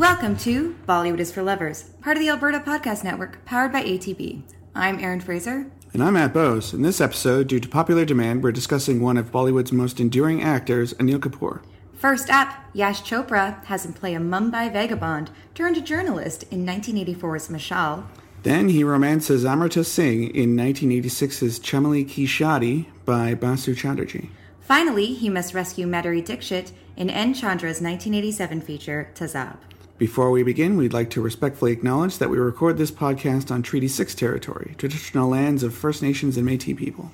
Welcome to Bollywood is for Lovers, part of the Alberta Podcast Network, powered by ATB. I'm Erin Fraser. And I'm Matt Bose. In this episode, due to popular demand, we're discussing one of Bollywood's most enduring actors, Anil Kapoor. First up, Yash Chopra has him play a Mumbai vagabond turned journalist in 1984's Mashal. Then he romances Amrita Singh in 1986's Chameli Ki Shadi by Basu Chatterjee. Finally, he must rescue Madhuri Dixit in N. Chandra's 1987 feature Tezaab. Before we begin, we'd like to respectfully acknowledge that we record this podcast on Treaty 6 territory, traditional lands of First Nations and Métis people.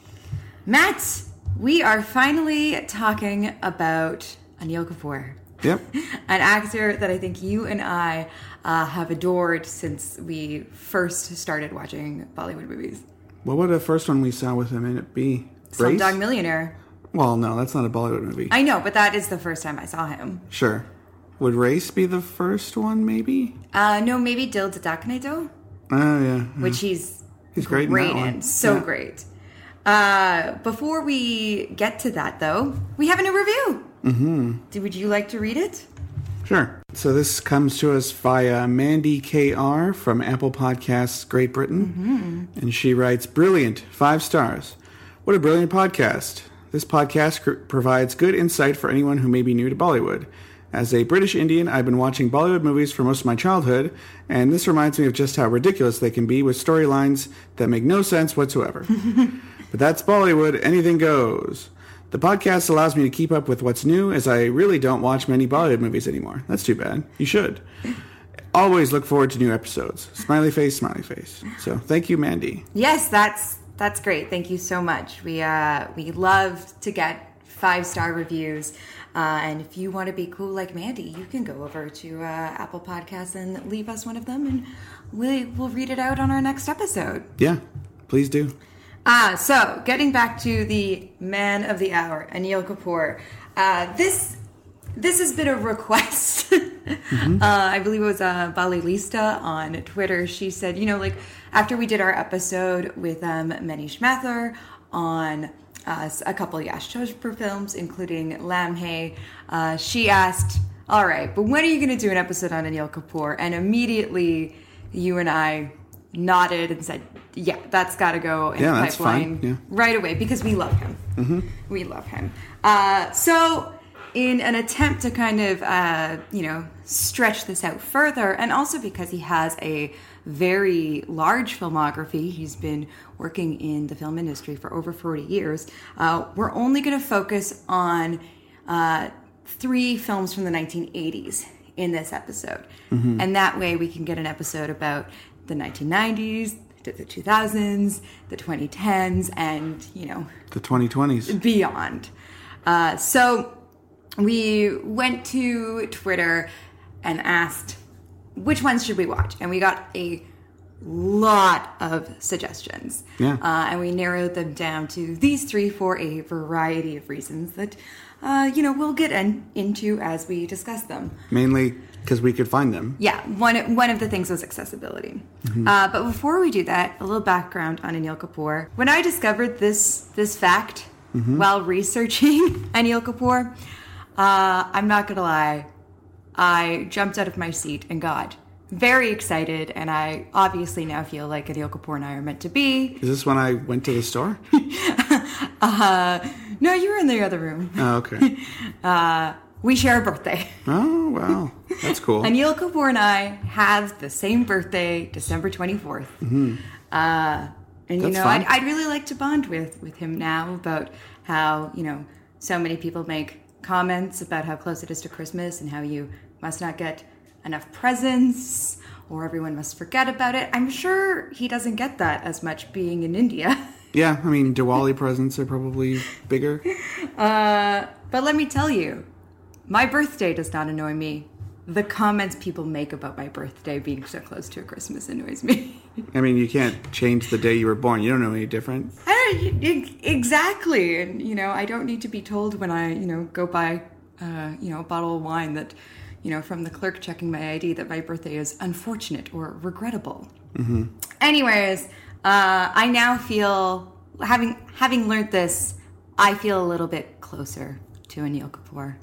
Matt, we are finally talking about Anil Kapoor. Yep. An actor that I think you and I uh, have adored since we first started watching Bollywood movies. What would the first one we saw with him in it be? Slumdog Millionaire. Well, no, that's not a Bollywood movie. I know, but that is the first time I saw him. Sure. Would Race be the first one, maybe? Uh, no, maybe Dil Dhadakne Do, Oh, yeah. which he's He's great in that in. one. So Yeah. great. Uh, before we get to that, though, we have a new review. Mm-hmm. Would you like to read it? Sure. So this comes to us via Mandy KR from Apple Podcasts Great Britain. And she writes, Brilliant, five stars. What a brilliant podcast. This podcast cr- provides good insight for anyone who may be new to Bollywood. As a British Indian, I've been watching Bollywood movies for most of my childhood, and this reminds me of just how ridiculous they can be with storylines that make no sense whatsoever. but that's Bollywood, anything goes. The podcast allows me to keep up with what's new as I really don't watch many Bollywood movies anymore. That's too bad. You should. Always look forward to new episodes. Smiley face, smiley face. So thank you, Mandy. Yes, that's that's great. Thank you so much. We uh, we love to get five star reviews. Uh, and if you want to be cool like Mandy, you can go over to uh, Apple Podcasts and leave us one of them, and we will read it out on our next episode. Yeah, please do. Ah, so getting back to the man of the hour, Anil Kapoor. Uh, this this has been a request. uh, I believe it was uh, Bali Lista on Twitter. She said, you know, like after we did our episode with um, Manish Mathur on uh, a couple Yash Chopra films, including Lamhe, uh, she asked, "All right, but when are you going to do an episode on Anil Kapoor?" And immediately, you and I nodded and said, "Yeah, that's got to go in Yeah, the pipeline yeah. right away because we love him. Mm-hmm. We love him. Uh, so, in an attempt to kind of, uh, you know, stretch this out further, and also because he has a very large filmography, he's been working in the film industry for over 40 years, uh, we're only going to focus on uh, three films from the 1980s in this episode. And that way we can get an episode about the 1990s, the 2000s, the 2010s, and, you know, The 2020s. beyond. Uh, so we went to Twitter and asked which ones should we watch, and we got a lot of suggestions. Yeah. Uh, and we narrowed them down to these three for a variety of reasons that, uh, you know, we'll get in, into as we discuss them. Mainly because we could find them. Yeah, one one of the things was accessibility. Uh, but before we do that, a little background on Anil Kapoor. When I discovered this this fact while researching Anil Kapoor, uh, I'm not gonna lie, I jumped out of my seat and got very excited, and I obviously now feel like Anil Kapoor and I are meant to be. Is this when I went to the store? No, you were in the other room. oh, okay. We share a birthday. Oh, wow. That's cool. Anil Kapoor and I have the same birthday, December 24th. Uh, and you Mm-hmm. Know. I'd, I'd really like to bond with, with him now about how, you know, so many people make comments about how close it is to Christmas and how you must not get enough presents or everyone must forget about it. I'm sure he doesn't get that as much being in India. yeah, I mean, Diwali presents are probably bigger. Uh, but let me tell you, my birthday does not annoy me. The comments people make about my birthday being so close to Christmas annoys me. I mean, you can't change the day you were born. You don't know any different. I exactly, and you know, I don't need to be told when I, you know, go buy, uh, you know, a bottle of wine that, you know, from the clerk checking my ID that my birthday is unfortunate or regrettable. Mm-hmm. Anyways, uh, I now feel having having learned this, I feel a little bit closer to Anil Kapoor.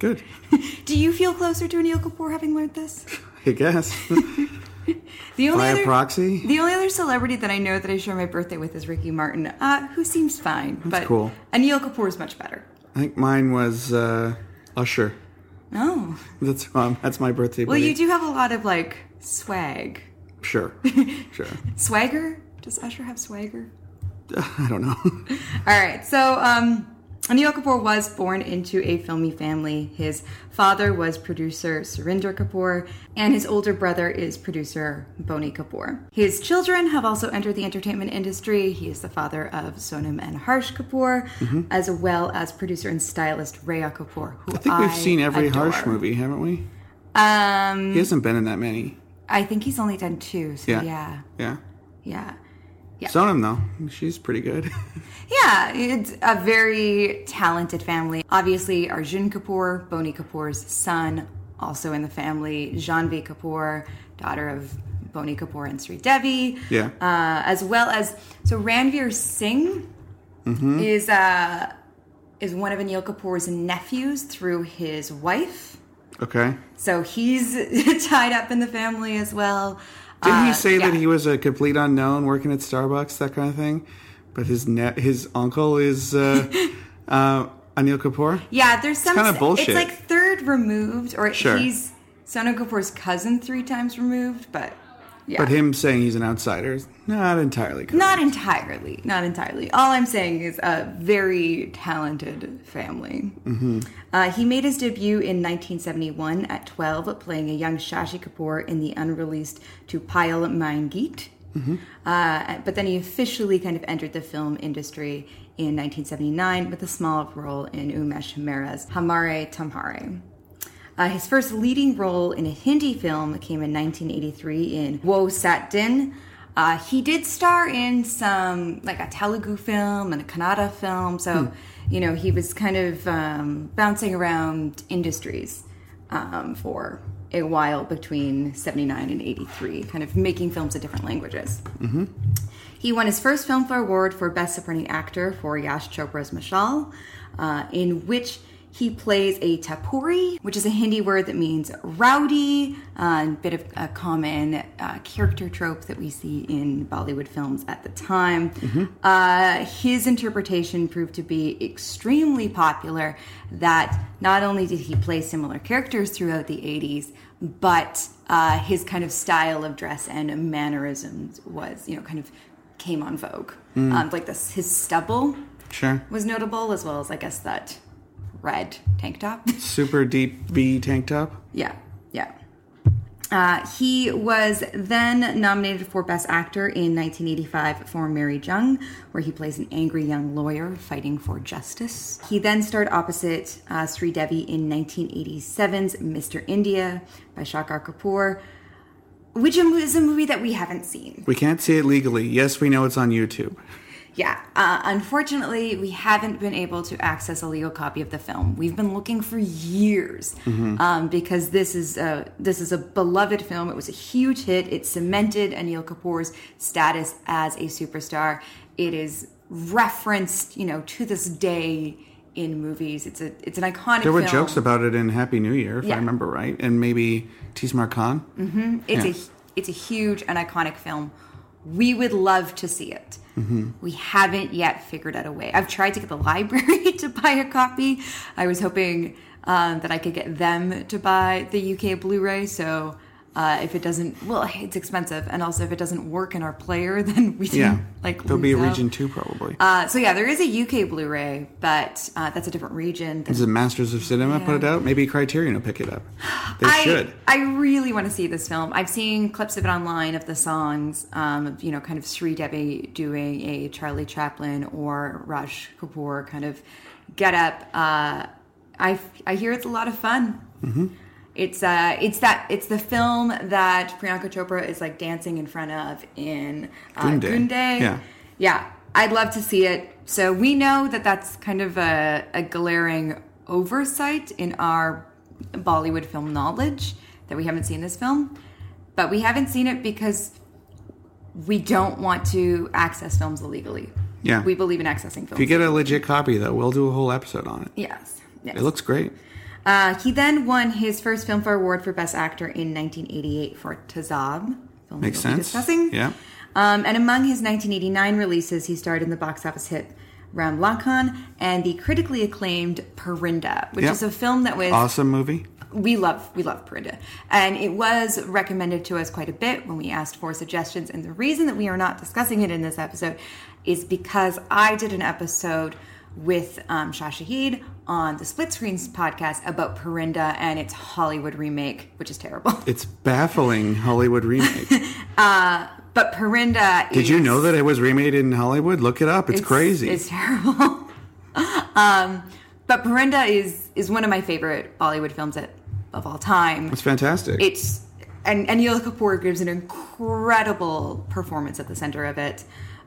Good. Do you feel closer to Anil Kapoor having learned this? I guess. The only By other a proxy? the only other celebrity that I know that I share my birthday with is Ricky Martin, uh, who seems fine. but cool. Anil Kapoor is much better. I think mine was uh, Usher. Oh, That's um, that's my birthday. well, buddy. you do have a lot of like swag, Sure. Sure. swagger. Does Usher have swagger? I don't know. All right. So, um, Anil Kapoor was born into a filmy family. His father was producer Surinder Kapoor, and his older brother is producer Boney Kapoor. His children have also entered the entertainment industry. He is the father of Sonam and Harsh Kapoor, as well as producer and stylist Rhea Kapoor, who I think we've seen every adore. Harsh movie, haven't we? Um, He hasn't been in that many. I think he's only done two. So Yeah. yeah, Yeah. yeah. Yeah. Sonam though, she's pretty good. Yeah, it's a very talented family. Obviously, Arjun Kapoor, Boney Kapoor's son, also in the family. Janhvi Kapoor, daughter of Boney Kapoor and Sri Devi. Yeah. Uh, as well as so Ranveer Singh Mm-hmm. is uh, is one of Anil Kapoor's nephews through his wife. Okay. So he's tied up in the family as well. Didn't Uh, he say yeah. that he was a complete unknown working at Starbucks, that kind of thing? But his net, his uncle is uh, uh, Anil Kapoor. Yeah, there's some. kinda bullshit. It's like third removed, or Sure. he's Sonam Kapoor's cousin three times removed, but yeah, But him saying he's an outsider is not entirely correct. not entirely. Not entirely. All I'm saying is a very talented family. Mm-hmm. Uh, he made his debut in 1971 at 12, playing a young Shashi Kapoor in the unreleased Tu Payal Mein Geet. Mm-hmm. Uh, but then he officially kind of entered the film industry in 1979 with a small role in Umesh Mehra's Hamare Tumhare. Uh, his first leading role in a Hindi film came in 1983 in Woh Saat Din. Uh, he did star in some, like a Telugu film and a Kannada film, so, you know, he was kind of um, bouncing around industries um, for a while between 79 and 83, kind of making films in different languages. He won his first Filmfare Award for Best Supporting Actor for Yash Chopra's Mashal, uh, in which he plays a tapori, which is a Hindi word that means rowdy, uh, a bit of a common uh, character trope that we see in Bollywood films at the time. Uh, his interpretation proved to be extremely popular, that not only did he play similar characters throughout the 80s, but uh, his kind of style of dress and mannerisms was, you know, kind of came on vogue. Um, like this, his stubble Sure. was notable, as well as I guess that red tank top. Super deep V tank top. yeah, yeah. Uh, he was then nominated for Best Actor in 1985 for Meri Jung, where he plays an angry young lawyer fighting for justice. He then starred opposite uh, Sri Devi in 1987's Mr. India by Shekhar Kapur, which is a movie that we haven't seen. We can't see it legally. Yes, we know it's on YouTube. Yeah, uh, unfortunately, we haven't been able to access a legal copy of the film. We've been looking for years um, because this is a this is a beloved film. It was a huge hit. It cemented Anil Kapoor's status as a superstar. It is referenced, you know, to this day in movies. It's a it's an iconic. There were film. jokes about it in Happy New Year, if Yeah. I remember right, and maybe Tees Maar Khan. It's Yeah. a it's a huge and iconic film. We would love to see it. We haven't yet figured out a way. I've tried to get the library to buy a copy. I was hoping um, that I could get them to buy the UK Blu-ray. So uh, if it doesn't, well, it's expensive, and also if it doesn't work in our player, then we Yeah, like there'll be a out. region two probably. Uh, so yeah, there is a UK Blu-ray, but uh, that's a different region. Does the Masters of Cinema put it out? Maybe Criterion will pick it up. They I, should. I really want to see this film. I've seen clips of it online of the songs, um, of, you know, kind of Sri Devi doing a Charlie Chaplin or Raj Kapoor kind of get up. Uh, I, I hear it's a lot of fun. Mm-hmm. It's uh, it's that it's the film that Priyanka Chopra is like dancing in front of in uh, Gunday. Gunday. Yeah. yeah. I'd love to see it. So we know that that's kind of a, a glaring oversight in our Bollywood film knowledge that we haven't seen this film, but we haven't seen it because we don't want to access films illegally. Yeah. we believe in accessing films. If you get a legit copy, though, we'll do a whole episode on it. yes, yes. It looks great. Uh, he then won his first Filmfare Award for Best Actor in 1988 for Tezaab. Film Makes sense. Discussing. Yeah. Um, and among his 1989 releases, he starred in the box office hit Ram Lakhan and the critically acclaimed Parinda, which Yep. is a film that was Awesome movie. we love we love Parinda, and it was recommended to us quite a bit when we asked for suggestions. And the reason that we are not discussing it in this episode is because I did an episode with um, Shah Shahid on the Split Screens podcast about Parinda and its Hollywood remake, which is terrible. It's baffling Hollywood remake. But Parinda Did is, you know that it was remade in Hollywood? Look it up. It's, crazy. It's terrible. um, but Parinda is is one of my favorite Bollywood films at, of all time. it's fantastic. it's and and Anil Kapoor gives an incredible performance at the center of it.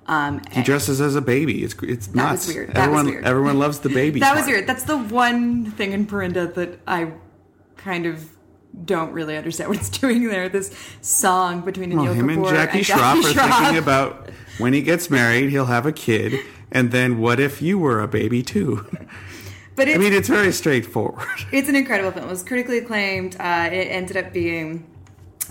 Um, he dresses as a baby. It's it's That nuts. weird. That everyone weird. everyone loves the baby. that was weird. That's the one thing in Parinda that I kind of don't really understand what it's doing there. This song between Well, Neil him and Kapoor Jackie, Shroff are thinking about when he gets married, he'll have a kid, and then what if you were a baby too? But I mean, it's very straightforward. it's an incredible film. It was critically acclaimed. Uh, it ended up being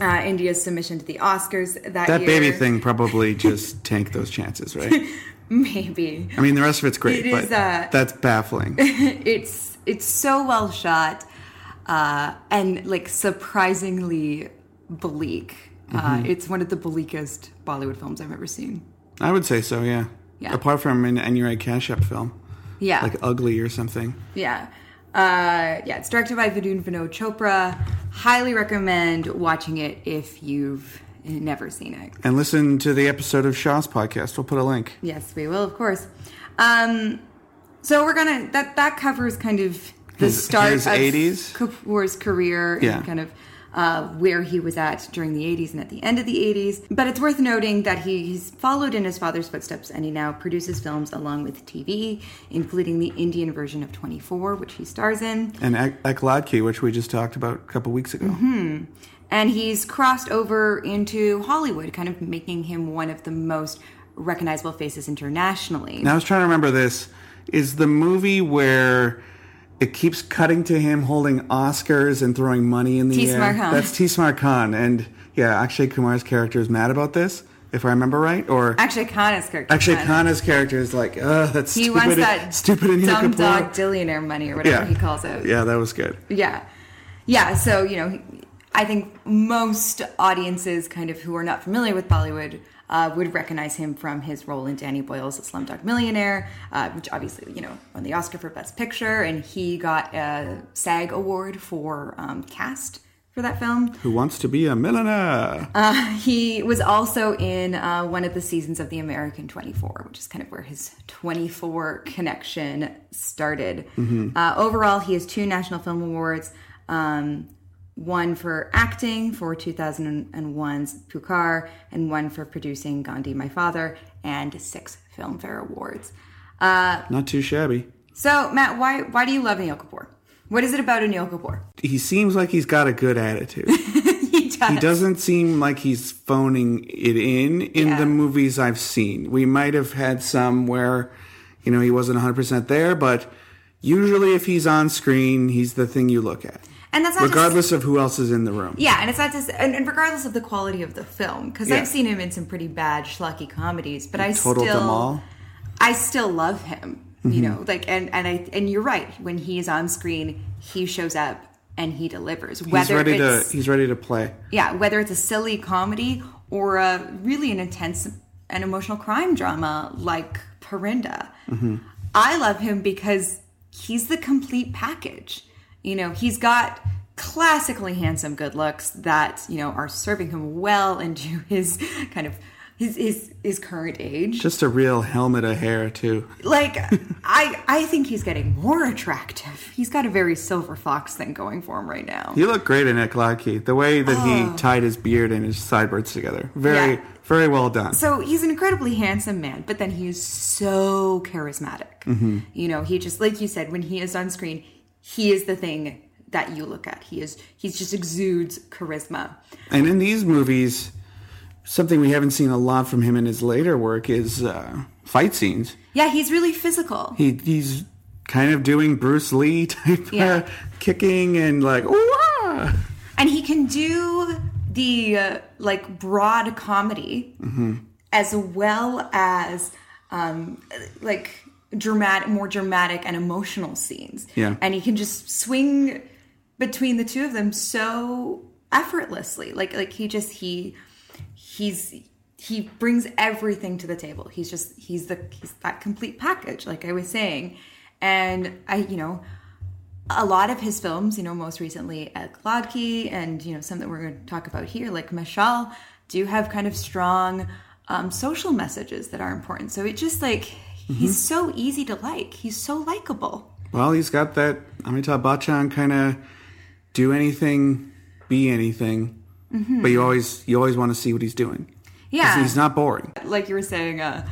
uh, India's submission to the Oscars that, That year. baby thing probably just tanked those chances, right? maybe. I mean, the rest of it's great, It but is, uh, that's baffling. it's it's so well shot uh, and like surprisingly bleak. Uh, Mm-hmm. it's one of the bleakest Bollywood films I've ever seen. I would say so, yeah. Yeah. Apart from an Anurag Kashyap film, Yeah, like Ugly or something. yeah, uh, yeah. It's directed by Vidhu Vinod Chopra. Highly recommend watching it if you've never seen it. And listen to the episode of Shah's podcast. We'll put a link. Yes, we will, of course. Um, so we're gonna that that covers kind of the His- start his of 80s? Kapoor's career Yeah. and kind of uh, where he was at during the 80s and at the end of the 80s. But it's worth noting that he's followed in his father's footsteps and he now produces films along with TV, including the Indian version of 24, which he stars in. And Ek- Ekladki, which we just talked about a couple weeks ago. Mm-hmm. And he's crossed over into Hollywood, kind of making him one of the most recognizable faces internationally. Now I was trying to remember this. Is the movie where it keeps cutting to him holding Oscars and throwing money in the T. air? Smart Khan. That's Tees Maar Khan. And yeah, Akshay Kumar's character is mad about this, if I remember right. Or Akshaye Khanna's character. Actually, Khan- Khan's character is like, uh, that's He stupid. wants that stupid Anil dumb Kapoor. dog billionaire money or whatever yeah. he calls it. Yeah, that was good. Yeah. Yeah. So, you know, I think most audiences kind of who are not familiar with Bollywood uh, would recognize him from his role in Danny Boyle's Slumdog Millionaire, uh, which obviously, you know, won the Oscar for Best Picture. And he got a SAG award for um, cast for that film. Who wants to be a millionaire? He was also in uh, one of the seasons of The American 24, which is kind of where his 24 connection started. Uh, overall, he has two National Film Awards um, one for acting for 2001's Pukar, and one for producing Gandhi, My Father, and six Filmfare Awards. Uh, Not too shabby. So, Matt, why, why do you love Anil Kapoor? What is it about Anil Kapoor? He seems like he's got a good attitude. he does. he doesn't seem like he's phoning it in in Yeah. the movies I've seen. We might have had some where, you know, he wasn't 100% there, but usually if he's on screen, he's the thing you look at, And that's regardless of who else is in the room. Yeah, and it's not just, and, and regardless of the quality of the film, because Yeah. I've seen him in some pretty bad schlocky comedies, but I Total still? I still love him. Mm-hmm. You know, like, and and I and you're right. When he's on screen, he shows up and he delivers. Whether He's ready to he's ready to play. yeah, whether it's a silly comedy or a really an intense and emotional crime drama like Parinda. Mm-hmm. I love him because he's the complete package. You know, he's got classically handsome good looks that, you know, are serving him well into his kind of his his, his current age. Just a real helmet of hair too. Like I I think he's getting more attractive. He's got a very silver fox thing going for him right now. You look great in it, Ek Ladki. The way that he tied his beard and his sideburns together. Very, Oh. Yeah. very well done. So he's an incredibly handsome man, but then he is so charismatic. Mm-hmm. You know, he just like you said, when he is on screen, he is the thing that you look at. He is he's just exudes charisma. And in these movies, something we haven't seen a lot from him in his later work is uh, fight scenes. Yeah, he's really physical. He he's kind of doing Bruce Lee type Yeah. uh, kicking and like, and he can do the uh, like broad comedy as well as um, like dramatic, more dramatic and emotional scenes. Yeah. and he can just swing between the two of them so effortlessly. Like like he just he he's he brings everything to the table. He's just he's the he's that complete package, like I was saying, and I you know a lot of his films, you know, most recently Ek Ladki and, you know, some that we're going to talk about here, like Mashal, do have kind of strong um, social messages that are important. So it just like, he's so easy to like. He's so likable. Well, he's got that Amitabh Bachchan kind of do anything, be anything, but you always you always want to see what he's doing. Yeah. he's not boring. like you were saying, uh,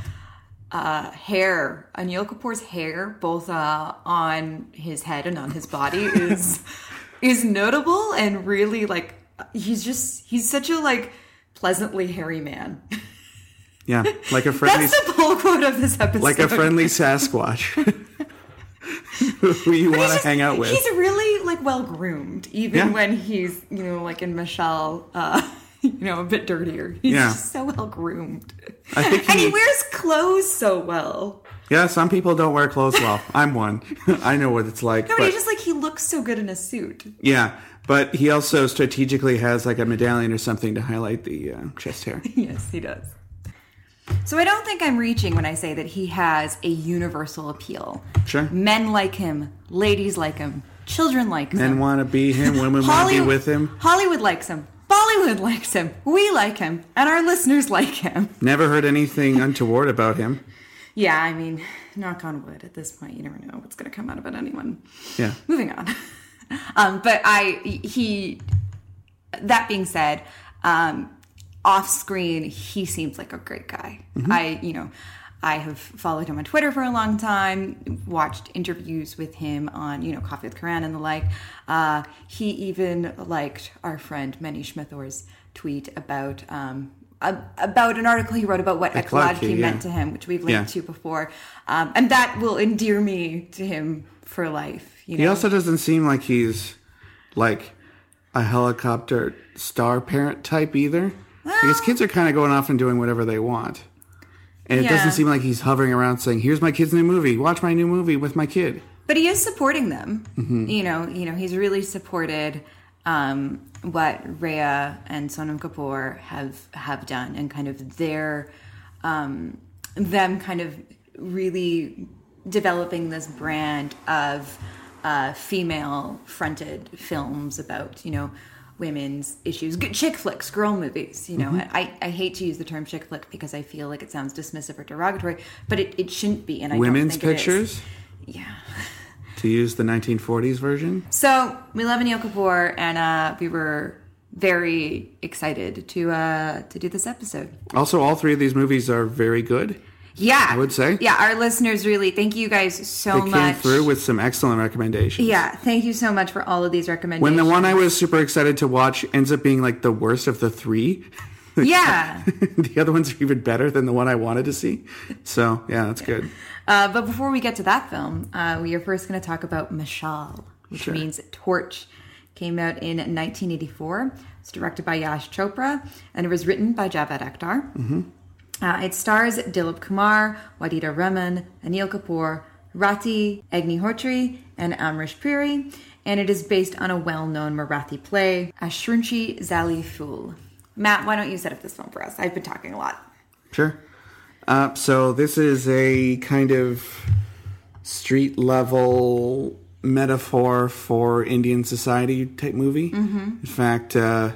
uh, hair, Anil Kapoor's hair, both uh, on his head and on his body, is is notable and really like he's just he's such a like pleasantly hairy man. Yeah, like a friendly That's the pull quote of this episode. like a friendly Sasquatch who you want to hang out with. He's really like well groomed, even Yeah. when he's you know like in Mashal, uh, you know, a bit dirtier. He's Yeah. just so well groomed, I think and he he- wears clothes so well. Yeah, some people don't wear clothes well. I'm one. I know what it's like. No, but but he just like he looks so good in a suit. yeah, but he also strategically has like a medallion or something to highlight the uh, chest hair. Yes, he does. So I don't think I'm reaching when I say that he has a universal appeal. Sure. Men like him, ladies like him, children like him. Men want to be him. Women want to be with him. Hollywood likes him. Bollywood likes him. We like him. And our listeners like him. Never heard anything untoward about him. Yeah, I mean, knock on wood. At this point, you never know what's going to come out about anyone. Yeah. Moving on. um, but I, he, that being said, um, off screen, he seems like a great guy. I, you know, I have followed him on Twitter for a long time, watched interviews with him on, you know, Coffee with Karan and the like. Uh, he even liked our friend Manny Schmithor's tweet about, um, about an article he wrote about what Ek Ladki, yeah. meant to him, which we've linked Yeah. to before, um, and that will endear me to him for life. You know, He also doesn't seem like he's like a helicopter star parent type either. Like, his kids are kind of going off and doing whatever they want. And it Yeah. doesn't seem like he's hovering around saying, "Here's my kid's new movie. Watch my new movie with my kid." but he is supporting them. Mm-hmm. You know, you know, he's really supported um, what Rhea and Sonam Kapoor have have done, and kind of their um, them kind of really developing this brand of uh, female fronted films about you know women's issues good chick flicks girl movies you know Mm-hmm. I, I hate to use the term chick flick because i feel like it sounds dismissive or derogatory but it, it shouldn't be and i Women's don't think it is. pictures, yeah to use the 1940s version. so we love Anil Kapoor, and uh, we were very excited to uh, to do this episode. Also, all three of these movies are very good. Yeah, I would say. Yeah, our listeners really thank you guys so They came much. through with some excellent recommendations. yeah, thank you so much for all of these recommendations. When the one I was super excited to watch ends up being like the worst of the three, yeah, the other ones are even better than the one I wanted to see. So yeah, that's good. uh, but before we get to that film, uh, we are first going to talk about Mashal, which Sure. means torch. Came out in 1984. It's directed by Yash Chopra, and it was written by Javed Akhtar. Uh, it stars Dilip Kumar, Waheeda Rehman, Anil Kapoor, Rati Agnihotri, and Amrish Puri, and it is based on a well-known Marathi play, Ashrunchi Jhali Phule. Matt, why don't you set up this film for us? I've been talking a lot. Sure. Uh, so this is a kind of street level metaphor for Indian society type movie. In fact, uh,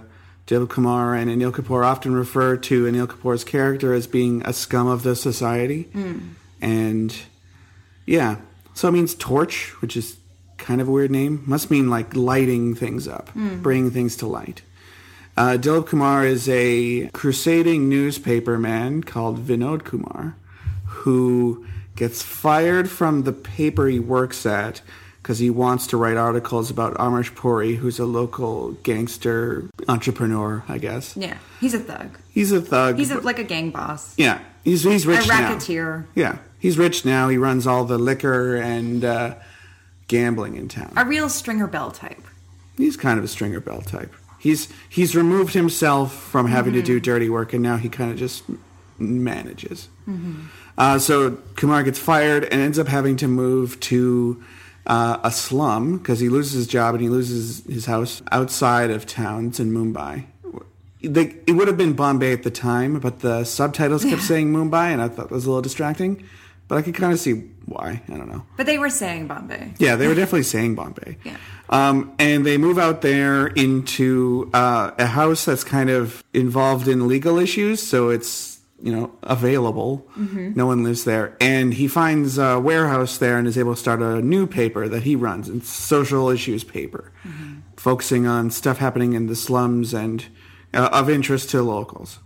Dilip Kumar and Anil Kapoor often refer to Anil Kapoor's character as being a scum of the society. And yeah, so it means torch, which is kind of a weird name. Must mean like lighting things up, bringing things to light. Uh, Dilip Kumar is a crusading newspaper man called Vinod Kumar, who gets fired from the paper he works at because he wants to write articles about Amrish Puri, who's a local gangster entrepreneur, I guess. Yeah, he's a thug. He's a thug. He's a, like a gang boss, yeah, he's he's a rich now. A racketeer. Yeah, he's rich now. He runs all the liquor and uh, gambling in town. A real Stringer Bell type. He's kind of a Stringer Bell type. He's he's removed himself from having to do dirty work, and now he kind of just manages. Uh, so Kumar gets fired and ends up having to move to uh, a slum because he loses his job and he loses his house outside of towns in Mumbai. They, it would have been Bombay at the time, but the subtitles kept saying Mumbai, and I thought that was a little distracting. But I could kind of see why. I don't know. But they were saying Bombay. Yeah, they were definitely saying Bombay. Yeah. Um, and they move out there into uh, a house that's kind of involved in legal issues, so it's you know available. No one lives there, and he finds a warehouse there and is able to start a new paper that he runs. It's social issues paper, focusing on stuff happening in the slums and uh, of interest to locals.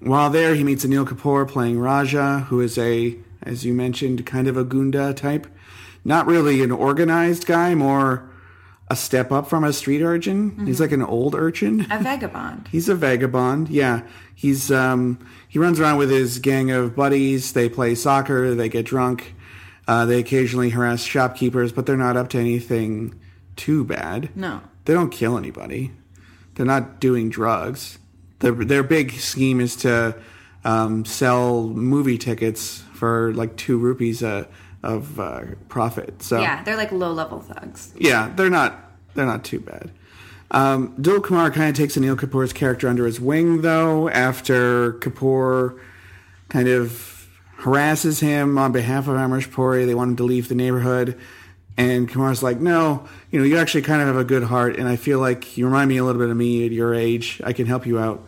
While there, he meets Anil Kapoor playing Raja, who is a, as you mentioned, kind of a Gunda type. Not really an organized guy, more a step up from a street urchin. He's like an old urchin. A vagabond. He's a vagabond. Yeah, he's um, he runs around with his gang of buddies. They play soccer. They get drunk. Uh, they occasionally harass shopkeepers, but they're not up to anything too bad. No. They don't kill anybody. They're not doing drugs. Their their big scheme is to um, sell movie tickets for like two rupees uh, of uh, profit. So Yeah, they're like low level thugs. yeah, they're not they're not too bad. Um, Dilip Kumar kind of takes Anil Kapoor's character under his wing, though, after Kapoor kind of harasses him on behalf of Amrish Puri. They want him to leave the neighborhood. And Kumar's like, no, you know, you actually kind of have a good heart, and I feel like you remind me a little bit of me at your age. I can help you out.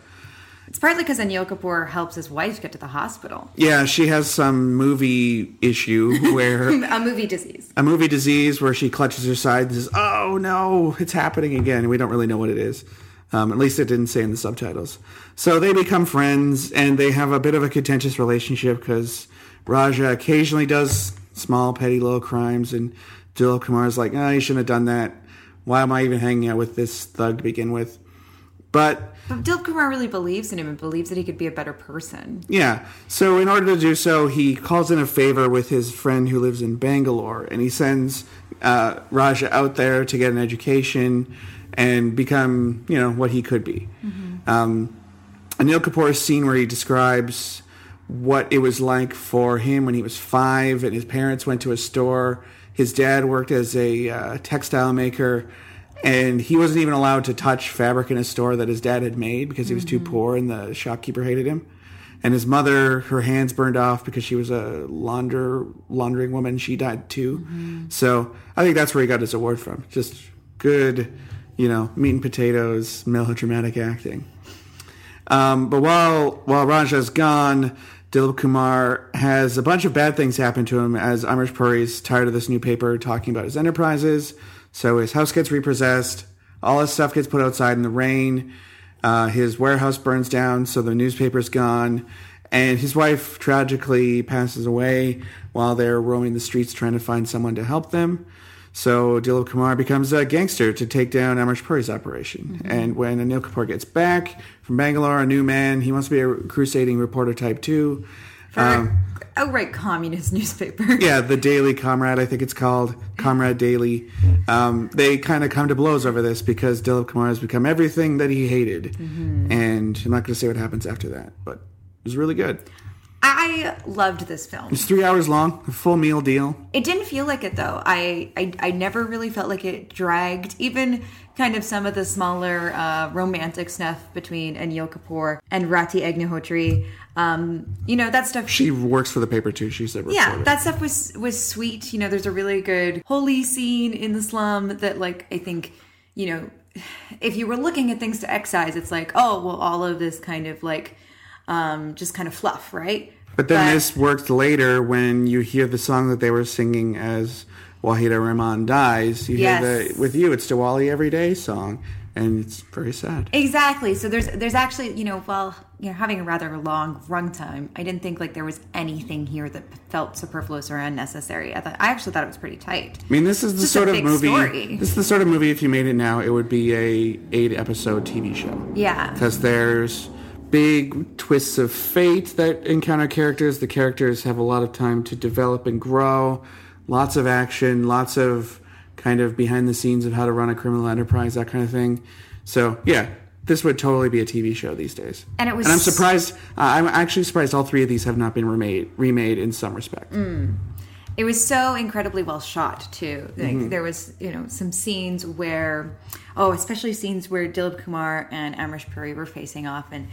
It's partly because Anil Kapoor helps his wife get to the hospital. Yeah, she has some movie issue where A movie disease. a movie disease where she clutches her side and says, "Oh no, it's happening again." We don't really know what it is. Um, at least it didn't say in the subtitles. So they become friends, and they have a bit of a contentious relationship because Raja occasionally does small, petty, little crimes, and Dilip Kumar's like, "Oh, you shouldn't have done that. Why am I even hanging out with this thug to begin with?" But But Dilip Kumar really believes in him and believes that he could be a better person. Yeah. So in order to do so, he calls in a favor with his friend who lives in Bangalore, and he sends uh, Raja out there to get an education and become, you know, what he could be. Um, Anil Kapoor's scene where he describes what it was like for him when he was five, and his parents went to a store. His dad worked as a uh, textile maker. And he wasn't even allowed to touch fabric in a store that his dad had made because he was too poor and the shopkeeper hated him. And his mother, her hands burned off because she was a launder laundering woman. She died too. So I think that's where he got his award from. Just good, you know, meat and potatoes, melodramatic acting. Um, but while while Raja's gone, Dilip Kumar has a bunch of bad things happen to him as Amrish Puri's tired of this new paper talking about his enterprises. So his house gets repossessed. All his stuff gets put outside in the rain. Uh, his warehouse burns down, so the newspaper's gone. And his wife tragically passes away while they're roaming the streets trying to find someone to help them. So Dilip Kumar becomes a gangster to take down Amrish Puri's operation. And when Anil Kapoor gets back from Bangalore, a new man, he wants to be a crusading reporter type too. For Um, outright communist newspaper. yeah, the Daily Comrade, I think it's called Comrade Daily. Um, they kind of come to blows over this because Dilip Kumar has become everything that he hated, and I'm not going to say what happens after that, but it was really good. I loved this film. It's three hours long, a full meal deal. It didn't feel like it though. I, I I never really felt like it dragged. Even kind of some of the smaller uh, romantic stuff between Anil Kapoor and Rati Agnihotri. Um, you know that stuff. She works for the paper too. She's a yeah, reporter. that stuff was was sweet. You know, there's a really good Holi scene in the slum that, like, I think, you know, if you were looking at things to excise, it's like, oh, well, all of this kind of like, um, just kind of fluff, right? But then this worked later when you hear the song that they were singing as Waheeda Rehman dies. You hear Yes. the with you, it's Diwali every day song, and it's very sad. Exactly. So there's there's actually you know while you know having a rather long runtime, I didn't think like there was anything here that felt superfluous or unnecessary. I thought I actually thought it was pretty tight. I mean, this is the Just sort of movie. story. This is the sort of movie. If you made it now, it would be a eight episode TV show. Yeah. because there's big twists of fate that encounter characters. The characters have a lot of time to develop and grow. Lots of action, lots of kind of behind the scenes of how to run a criminal enterprise, that kind of thing. So yeah, this would totally be a TV show these days. And it was- And I'm surprised. Uh, I'm actually surprised all three of these have not been remade remade in some respect. It was so incredibly well shot too. Like Mm-hmm. there was, you know, some scenes where, oh, especially scenes where Dilip Kumar and Amrish Puri were facing off, and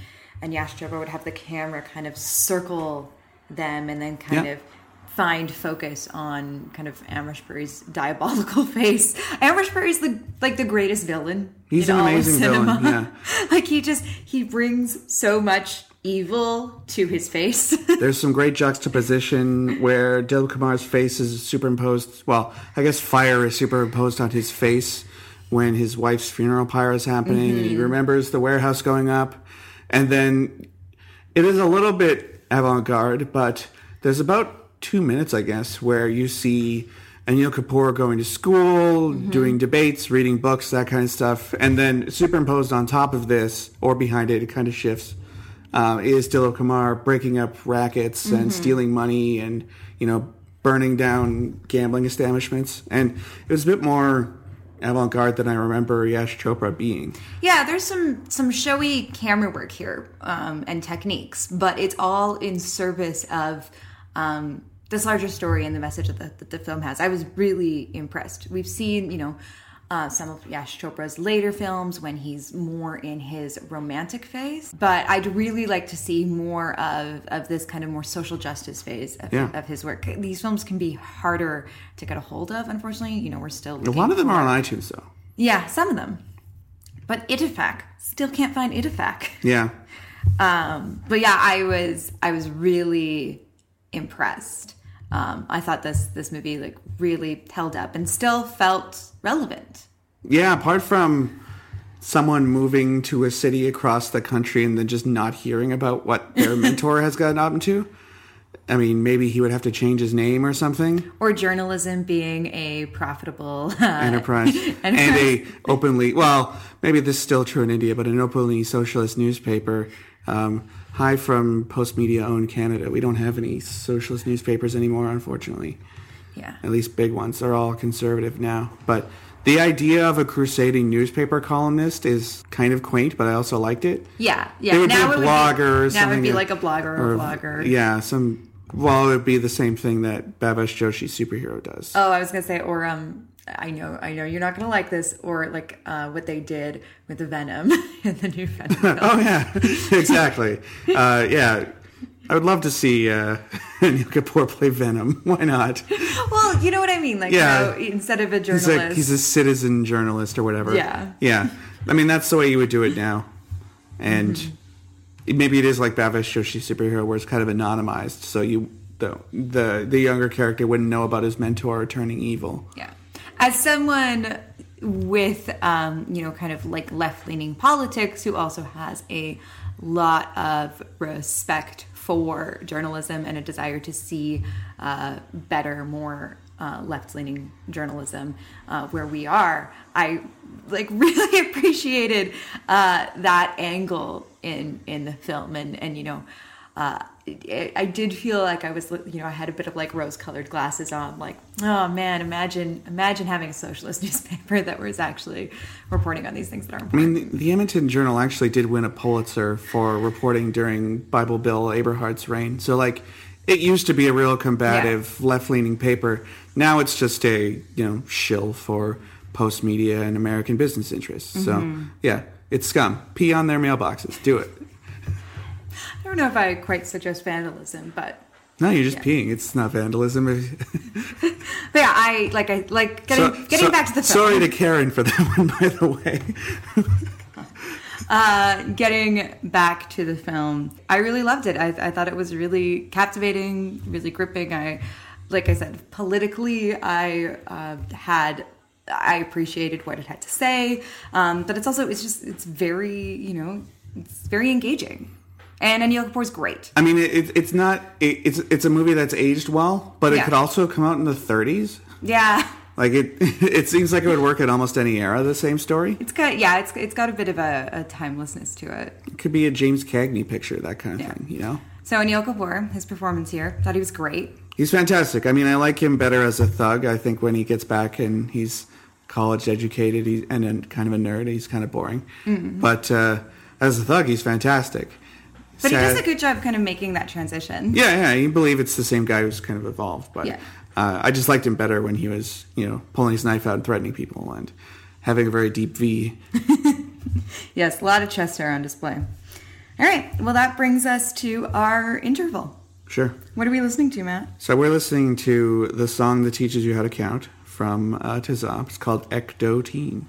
and Yash Chopra would have the camera kind of circle them, and then kind Yeah. of find focus on kind of Amrish Puri's diabolical face. Amrish Puri's the like the greatest villain. He's an amazing villain, cinema. like he just he brings so much evil to his face. There's some great juxtaposition where Dilip Kumar's face is superimposed. Well, I guess fire is superimposed on his face when his wife's funeral pyre is happening, and he mm-hmm. remembers the warehouse going up, and then it is a little bit avant-garde, but there's about two minutes, I guess, where you see Anil Kapoor going to school, doing debates, reading books, that kind of stuff, and then superimposed on top of this or behind it, it kind of shifts. Uh, is Dilip Kumar breaking up rackets and stealing money and you know burning down gambling establishments? And it was a bit more avant-garde than I remember Yash Chopra being. Yeah, there's some some showy camera work here um, and techniques, but it's all in service of um, this larger story and the message that the, that the film has. I was really impressed. We've seen, you know, uh, some of Yash Chopra's later films when he's more in his romantic phase, but I'd really like to see more of, of this kind of more social justice phase of, Yeah. of his work. These films can be harder to get a hold of, unfortunately. You know, we're still A lot of them are on iTunes though. yeah, some of them. But Ittefaq still can't find Ittefaq. Yeah. Um, but yeah, I was I was really impressed. Um, I thought this this movie like really held up and still felt relevant. Yeah, apart from someone moving to a city across the country and then just not hearing about what their mentor has gotten up into. I mean, maybe he would have to change his name or something. Or journalism being a profitable uh, Enterprise. and a openly, well, maybe this is still true in India, but an openly socialist newspaper. Um, hi from Post Media owned Canada. We don't have any socialist newspapers anymore, unfortunately. yeah. at least big ones. They're all conservative now. But the idea of a crusading newspaper columnist is kind of quaint, but I also liked it. Yeah, yeah. It would now be a it would blogger be, or now it would be like a blogger or, a vlogger. Yeah, some. Well, it would be the same thing that Bhavesh Joshi superhero does. Oh, I was gonna say, or um, I know, I know, you're not gonna like this, or like uh, what they did with the Venom in the new Venom. film. Oh yeah, exactly. uh, yeah, I would love to see uh, Anil Kapoor play Venom. Why not? well, you know what I mean, like Yeah. you know, instead of a He's journalist, a, he's a citizen journalist or whatever. Yeah. Yeah. I mean, that's the way you would do it now. And Mm-hmm. maybe it is like Bhavesh Joshi superhero where it's kind of anonymized. So you, the, the, the younger character wouldn't know about his mentor turning evil. Yeah. As someone with, um, you know, kind of like left leaning politics who also has a lot of respect for journalism and a desire to see uh, better, more uh, left leaning journalism uh, where we are, I like really appreciated uh, that angle in in the film. And and you know uh, I did feel like I was, you know, I had a bit of like rose-colored glasses on. Like, oh man, imagine, imagine having a socialist newspaper that was actually reporting on these things that are I mean, the, Edmonton Journal actually did win a Pulitzer for reporting during Bible Bill Aberhart's reign. So, like, it used to be a real combative, left-leaning paper. Now it's just a you know shill for post media and American business interests. So, mm-hmm. yeah, it's scum. Pee on their mailboxes. Do it. I don't know if I quite suggest vandalism, but No, you're just peeing. It's not vandalism. but yeah, I like I like getting So- getting so- back to the film. Sorry to Karen for that one, by the way. uh, getting back to the film, I really loved it. I, I thought it was really captivating, really gripping. I, like I said, politically, I uh, had. I appreciated what it had to say, um, but it's also it's just it's very you know it's very engaging, and Anil Kapoor's great. I mean, it, it, it's not. It, it's it's a movie that's aged well, but it Yeah. could also come out in the 30s. Yeah, Like it, it seems like it would work at almost any era. The same story. it's got yeah it's it's got a bit of a, a timelessness to it. It could be a James Cagney picture, that kind of Yeah. thing. You know. So Anil Kapoor, his performance here, thought he was great. He's fantastic. I mean, I like him better as a thug. I think when he gets back and he's college educated and kind of a nerd, he's kind of boring. But uh, as a thug, he's fantastic. But he does a good job kind of making that transition. Yeah, yeah, you believe it's the same guy who's kind of evolved, but Yeah. uh, I just liked him better when he was, you know, pulling his knife out and threatening people and having a very deep V. Yes, a lot of chest hair on display. All right, well, that brings us to our interval. Sure. What are we listening to, Matt? So we're listening to the song that teaches you how to count from uh, Tezaab. It's called Ek Do Teen.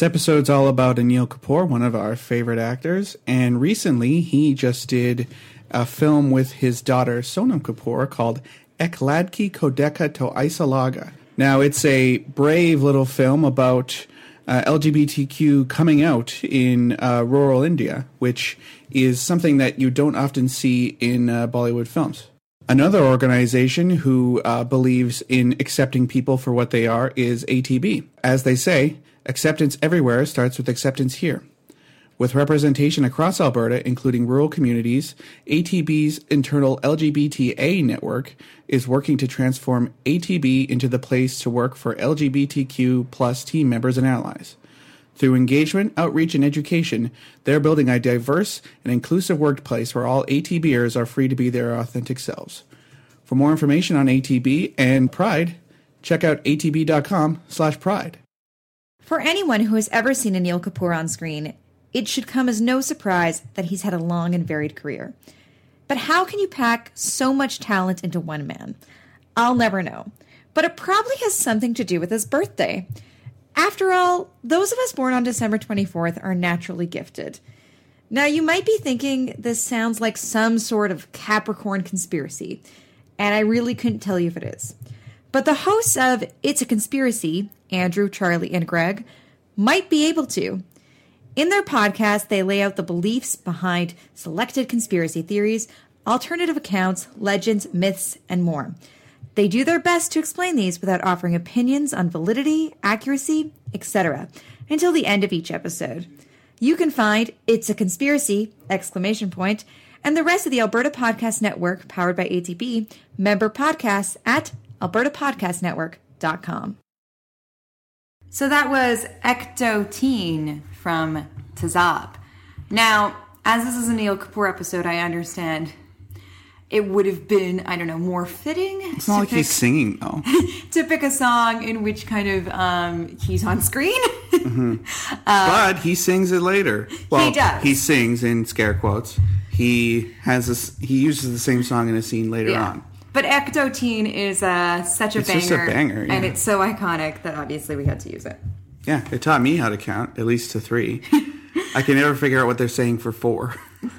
This episode's all about Anil Kapoor, one of our favorite actors, and recently he just did a film with his daughter Sonam Kapoor called Ekladki Kodeka to Isalaga. Now, it's a brave little film about uh, LGBTQ coming out in uh, rural India, which is something that you don't often see in uh, Bollywood films. Another organization who uh, believes in accepting people for what they are is ATB. As they say, acceptance everywhere starts with acceptance here. With representation across Alberta, including rural communities, ATB's internal LGBTA network is working to transform ATB into the place to work for LGBTQ plus team members and allies. Through engagement, outreach, and education, they're building a diverse and inclusive workplace where all ATBers are free to be their authentic selves. For more information on ATB and Pride, check out atb.com slash pride. For anyone who has ever seen Anil Kapoor on screen, it should come as no surprise that he's had a long and varied career. But how can you pack so much talent into one man? I'll never know. But it probably has something to do with his birthday. After all, those of us born on December 24th are naturally gifted. Now, you might be thinking this sounds like some sort of Capricorn conspiracy, and I really couldn't tell you if it is. But the hosts of It's a Conspiracy, Andrew, Charlie, and Greg, might be able to. In their podcast, they lay out the beliefs behind selected conspiracy theories, alternative accounts, legends, myths, and more. They do their best to explain these without offering opinions on validity, accuracy, etc. until the end of each episode. You can find It's a Conspiracy exclamation point and the rest of the Alberta Podcast Network powered by ATB member podcasts at albertapodcastnetwork.com. So that was Ek Do Teen from Tezaab. Now, as this is an Anil Kapoor episode, I understand it would have been, I don't know, more fitting It's not like to, he's singing, though. to pick a song in which kind of um, he's on screen. but he sings it later. Well, does. He sings in scare quotes. He has this. He uses the same song in a scene later on. But Ek Do Teen is uh, such a It's banger. just a banger, And it's so iconic that obviously we had to use it. Yeah, it taught me how to count at least to three. I can never figure out what they're saying for four.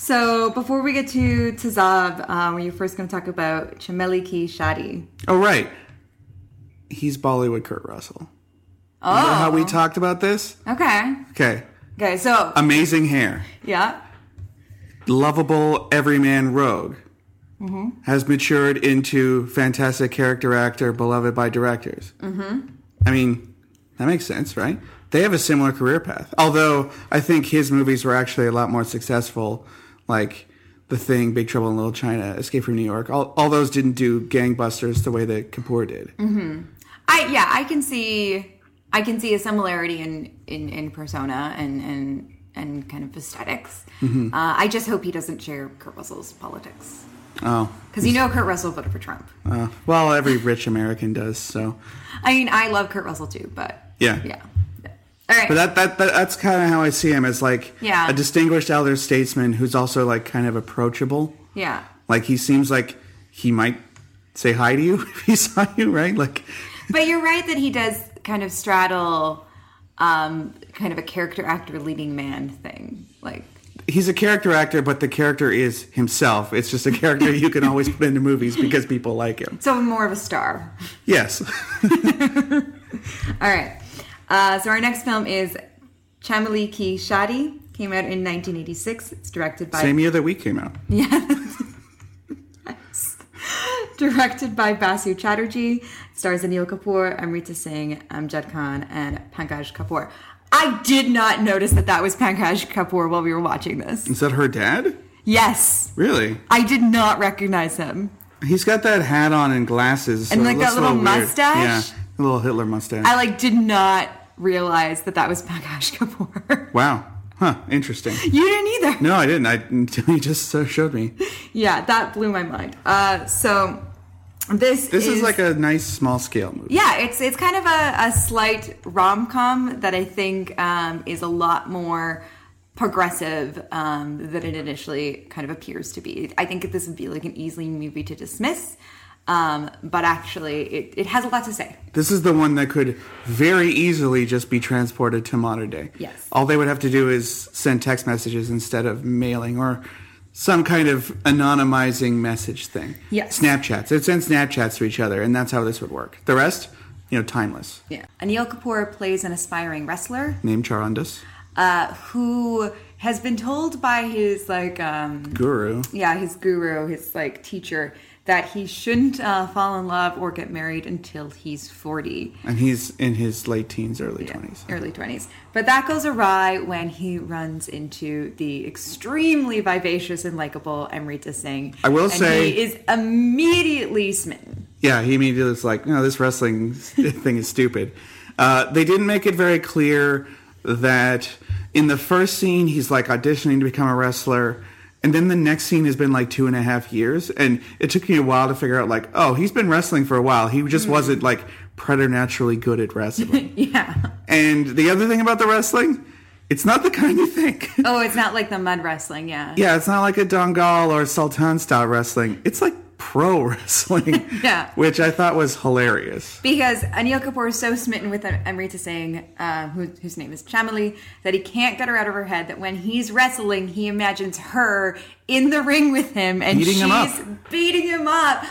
So before we get to Tezaab, um, we're first going to talk about Chameli Ki Shadi. Oh right, he's Bollywood Kurt Russell. Oh, Remember how we talked about this? okay. Okay, Okay, so amazing hair, yeah, lovable everyman rogue. Mm-hmm. Has matured into fantastic character actor, beloved by directors. Mm-hmm. I mean, that makes sense, right? They have a similar career path. Although I think his movies were actually a lot more successful, like The Thing, Big Trouble in Little China, Escape from New York. All, all those didn't do gangbusters the way that Kapoor did. I yeah, I can see I can see a similarity in in, in persona and and and kind of esthetics Mm-hmm. Uh, I just hope he doesn't share Kurt Russell's politics Oh, because you know Kurt Russell voted for Trump. uh, well, every rich American does. So, I mean, I love Kurt Russell too, but Yeah. yeah. All right, but that, that, that that's kind of how I see him as like Yeah. a distinguished elder statesman who's also like kind of approachable. yeah. Like he seems like he might say hi to you if he saw you, right? Like, But you're right that he does kind of straddle um, kind of a character actor leading man thing. Like he's a character actor, but the character is himself. It's just a character you can always put into movies because people like him. So more of a star. Yes. All right. Uh, so our next film is Chameli Ki Shadi. Came out in 1986. It's directed by Same year that we came out. Yeah. directed by Basu Chatterjee. Stars Anil Kapoor, Amrita Singh, Amjad Khan, and Pankaj Kapoor. I did not notice that that was Pankaj Kapoor while we were watching this. Is that her dad? Yes, Really? I did not recognize him. He's got that hat on and glasses. And so it like that little weird. mustache? Yeah, a little Hitler mustache. I like did not realize that that was Pankaj Kapoor. wow. Huh. Interesting. you didn't either. No, I didn't. I until you just showed me. Yeah, that blew my mind. Uh, so this This is, like a nice small scale movie. yeah, it's it's kind of a, a slight rom com that I think um, is a lot more progressive um, than it initially kind of appears to be. I think this would be like an easily movie to dismiss, um, but actually it, it has a lot to say. This is the one that could very easily just be transported to modern day. Yes. All they would have to do is send text messages instead of mailing or some kind of anonymizing message thing. Yes. Snapchats. It sends Snapchats to each other, and that's how this would work. The rest, you know, timeless. Yeah, Anil Kapoor plays an aspiring wrestler named Charandas. uh, who has been told by his like um, Guru. yeah his guru his like teacher that he shouldn't uh, fall in love or get married until he's 40 And he's in his late teens, early 20s. early 20s but that goes awry when he runs into the extremely vivacious and likable amrita singh I will and say- he is immediately smitten Yeah, he immediately was like, no, this wrestling thing is stupid. Uh, they didn't make it very clear that in the first scene, he's like auditioning to become a wrestler. And then the next scene has been like two and a half years. And it took me a while to figure out, like, oh, he's been wrestling for a while. He just mm-hmm. wasn't like preternaturally good at wrestling. yeah and the other thing about the wrestling, it's not the kind you think. oh it's not like the mud wrestling yeah yeah, it's not like a Dangal or Sultan style wrestling. It's like pro wrestling. Yeah. Which I thought was hilarious. Because Anil Kapoor is so smitten with Amrita Singh, uh, who, whose name is Chameli, that he can't get her out of her head. That when he's wrestling, he imagines her in the ring with him, and Beating she's him up. beating him up.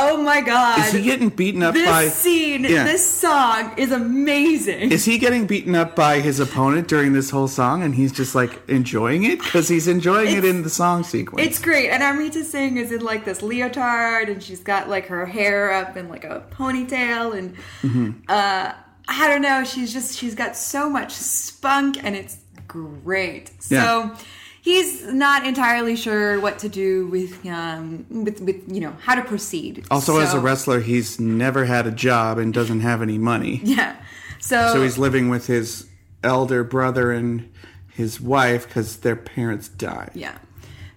Oh my god! Is he getting beaten up this by this scene? Yeah. This song is amazing. Is he getting beaten up by his opponent during this whole song and he's just like enjoying it because he's enjoying it in the song sequence? It's great, and Amrita Singh is in like this leotard, and she's got like her hair up in like a ponytail, and Mm-hmm. uh, I don't know. She's just she's got so much spunk, and it's great. Yeah. So he's not entirely sure what to do with um with with you know how to proceed. also, as a wrestler, he's never had a job and doesn't have any money. yeah. So, So he's living with his elder brother and his wife because their parents died. yeah.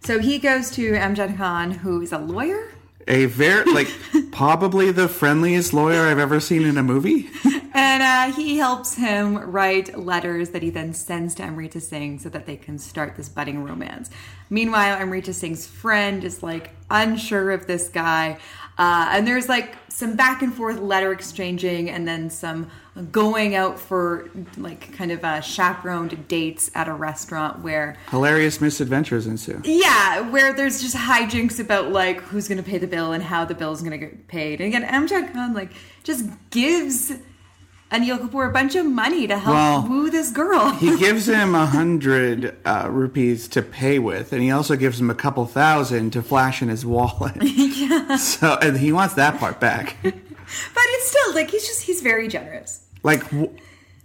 So he goes to Amjad Khan, who is a lawyer. A very, like, probably the friendliest lawyer I've ever seen in a movie. And uh, he helps him write letters that he then sends to Amrita Singh so that they can start this budding romance. Meanwhile, Amrita Singh's friend is like unsure of this guy. Uh, and there's like some back and forth letter exchanging and then some going out for like kind of uh, chaperoned dates at a restaurant where Hilarious misadventures ensue. yeah, where there's just hijinks about like who's gonna pay the bill and how the bill's gonna get paid. And again, Amjad Khan like just gives Anil Kapoor a bunch of money to help Well, woo this girl. He gives him a hundred uh, rupees to pay with, and he also gives him a couple thousand to flash in his wallet. yeah. So, and he wants that part back. but it's still like he's just he's very generous. Like, w-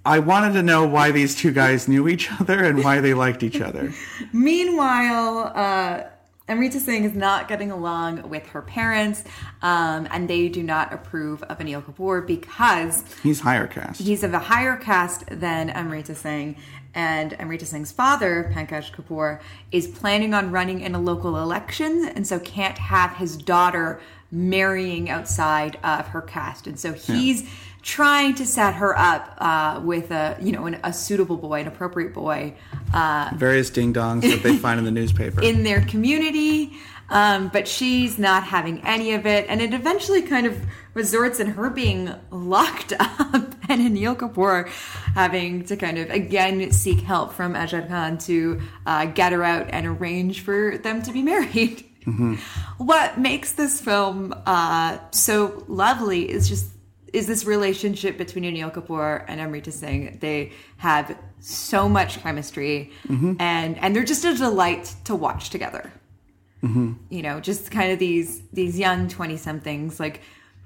I wanted to know why these two guys knew each other and why they liked each other. Meanwhile, uh, Amrita Singh is not getting along with her parents, um, and they do not approve of Anil Kapoor because He's higher caste. he's of a higher caste than Amrita Singh. And Amrita Singh's father, Pankaj Kapoor, is planning on running in a local election, and so can't have his daughter marrying outside of her caste. And so he's trying to set her up uh, with a, you know, an, a suitable boy, an appropriate boy, uh, Various ding dongs that they find in the newspaper. in their community. Um, but she's not having any of it, and it eventually kind of resorts in her being locked up and Anil Kapoor having to kind of again seek help from Amjad Khan to uh, get her out and arrange for them to be married. What makes this film uh, so lovely is just is this relationship between Anil Kapoor and Amrita Singh. They have so much chemistry, mm-hmm. and and they're just a delight to watch together. Mm-hmm. You know, just kind of these these young twenty somethings, like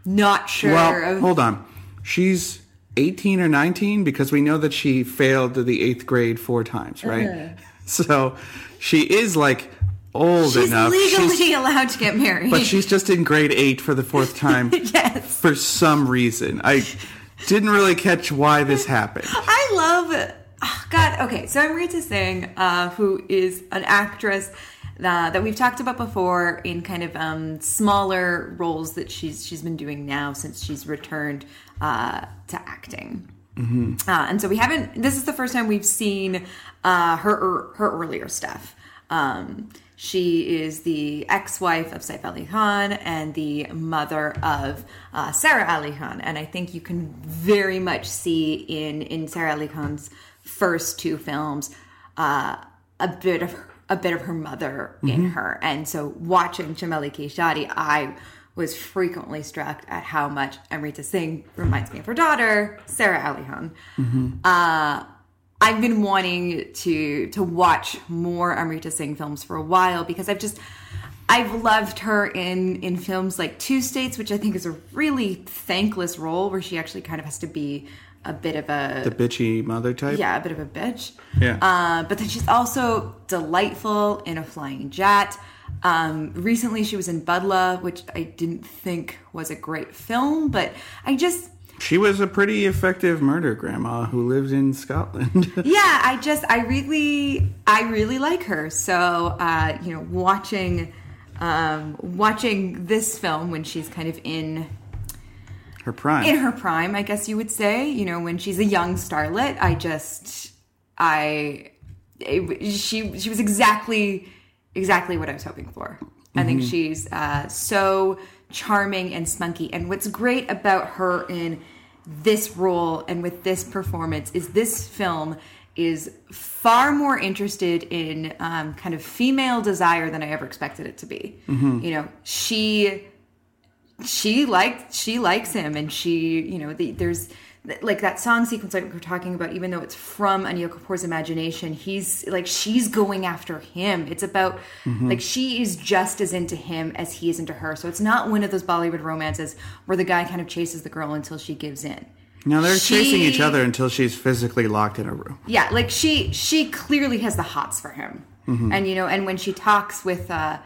not sure Well, of hold on. She's 18 or 19 because we know that she failed the eighth grade four times, right? Uh-huh. So she is like old She's enough. legally She's- allowed to get married. but she's just in grade eight for the fourth time yes. for some reason. I didn't really catch why this happened. I love oh, God. Okay, so Amrita Singh, uh, who is an actress uh, that we've talked about before in kind of um, smaller roles that she's she's been doing now since she's returned uh, to acting. Uh, and so we haven't. This is the first time we've seen uh, her her earlier stuff. Um, she is the ex-wife of Saif Ali Khan and the mother of uh, Sara Ali Khan, and I think you can very much see in in Sara Ali Khan's first two films uh, a bit of a bit of her mother in her. And so watching Chameli Ki Shadi, I was frequently struck at how much Amrita Singh reminds me of her daughter, Sara Ali Khan. Uh, I've been wanting to to watch more Amrita Singh films for a while because I've just I've loved her in in films like Two States, which I think is a really thankless role where she actually kind of has to be a bit of a The bitchy mother type. yeah, a bit of a bitch. Yeah. Uh, but then she's also delightful in A Flying Jatt. Um, recently, she was in Badla, which I didn't think was a great film, but I just She was a pretty effective murder grandma who lived in Scotland. yeah, I just I really I really like her. So uh, you know, watching um, watching this film when she's kind of in her prime. in her prime, I guess you would say. You know, when she's a young starlet, I just, I, it, she she was exactly exactly what I was hoping for. I think she's uh, so charming and spunky. And what's great about her in this role and with this performance is this film is far more interested in um, kind of female desire than I ever expected it to be. You know, she she likes she likes him and she you know the, there's like that song sequence like we're talking about even though it's from Anil Kapoor's imagination he's like she's going after him. It's about like she is just as into him as he is into her. So it's not one of those Bollywood romances where the guy kind of chases the girl until she gives in. Now they're chasing each other until she's physically locked in a room. yeah like she she clearly has the hots for him. And you know and when she talks with uh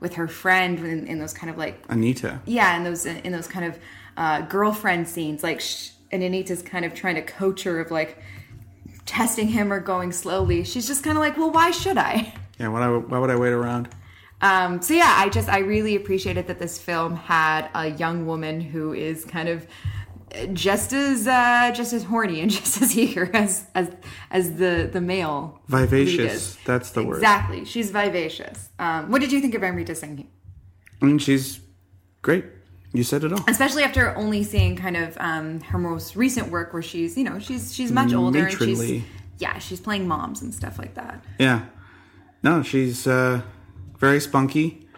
with her friend in, in those kind of like Anita. yeah in those in those kind of uh, girlfriend scenes like sh- and anita's kind of trying to coach her of like testing him or going slowly she's just kind of like well why should i Yeah, why, why would I wait around? um, so yeah i just i really appreciated that this film had a young woman who is kind of just as uh, just as horny and just as eager as as as the the male Vivacious. That's the word. exactly she's vivacious um, what did you think of amrita singh I mean, she's great. You said it all. especially after only seeing kind of um, her most recent work where she's you know she's she's much older and she's yeah she's playing moms and stuff like that Yeah. No, she's uh, very spunky.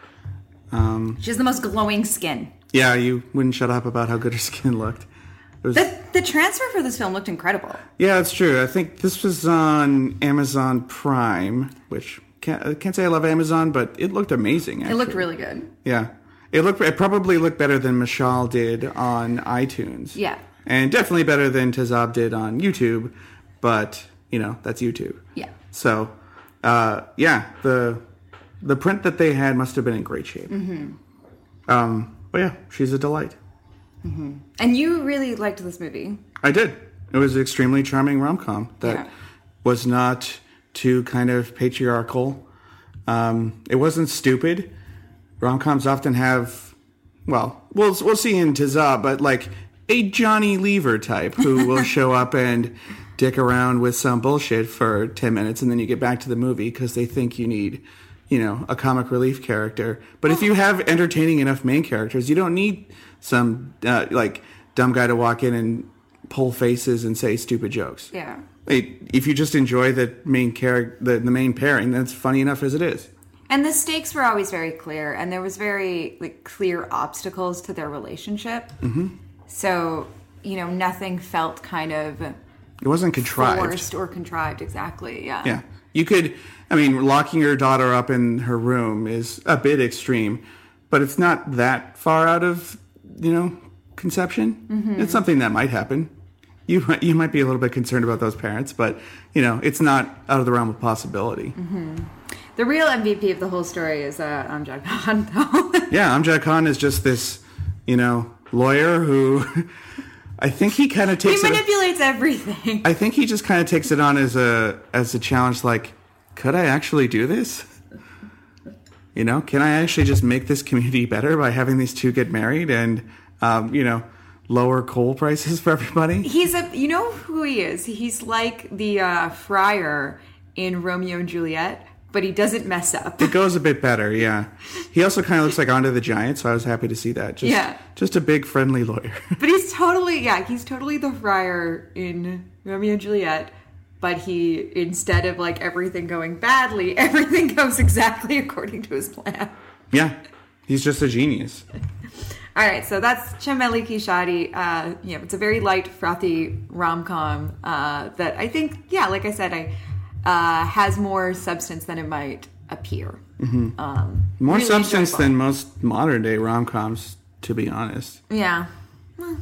Um, she has the most glowing skin Yeah, you wouldn't shut up about how good her skin looked. Was, the, the transfer for this film looked incredible yeah, it's true. I think this was on Amazon Prime, which can't, I can't say I love Amazon, but it looked amazing. it looked really good Yeah, it looked. It probably looked better than Mashal did on iTunes. Yeah. and definitely better than Tezaab did on YouTube. But you know, that's YouTube. yeah So, uh, yeah, the the print that they had must have been in great shape. Mm-hmm. Um, but yeah, she's a delight. Mm-hmm. and you really liked this movie I did. It was an extremely charming rom com that Yeah. was not too kind of patriarchal. Um, it wasn't stupid. Rom coms often have, well, we'll we'll see in Tezaab, but like a Johnny Lever type who will show up and dick around with some bullshit for ten minutes, and then you get back to the movie because they think you need you know, a comic relief character. But if you have entertaining enough main characters, you don't need some uh, like dumb guy to walk in and pull faces and say stupid jokes. Yeah. If you just enjoy the main character, the, the main pairing, that's funny enough as it is. And the stakes were always very clear, and there was very like clear obstacles to their relationship. Mm-hmm. So you know, nothing felt kind of It wasn't contrived. forced or contrived. Exactly. Yeah. Yeah. You could, I mean, locking your daughter up in her room is a bit extreme, but it's not that far out of, you know, conception. Mm-hmm. It's something that might happen. You, might- you might be a little bit concerned about those parents, but, you know, it's not out of the realm of possibility. Mm-hmm. The real MVP of the whole story is uh, Amjad Khan, though. Yeah, Amjad Khan is just this, you know, lawyer who I think he kind of he takes it. manipulates everything. I think he just kind of takes it on as a as a challenge. Like, could I actually do this? You know, can I actually just make this community better by having these two get married and, um, you know, lower coal prices for everybody? He's a, you know who he is? He's like the uh, friar in Romeo and Juliet, but he doesn't mess up. It goes a bit better, yeah. He also kind of looks like Andre the Giant, so I was happy to see that. Just, Yeah. just a big friendly lawyer. But he's totally, yeah, he's totally the friar in Romeo and Juliet. But he, instead of like everything going badly, everything goes exactly according to his plan. yeah, he's just a genius. All right, so that's Chameli Ki Shadi. Uh, know, it's a very light, frothy rom com uh, that I think, yeah, like I said, I uh, has more substance than it might appear. Um, More really substance enjoyable. than most modern day rom coms, to be honest. yeah, Well,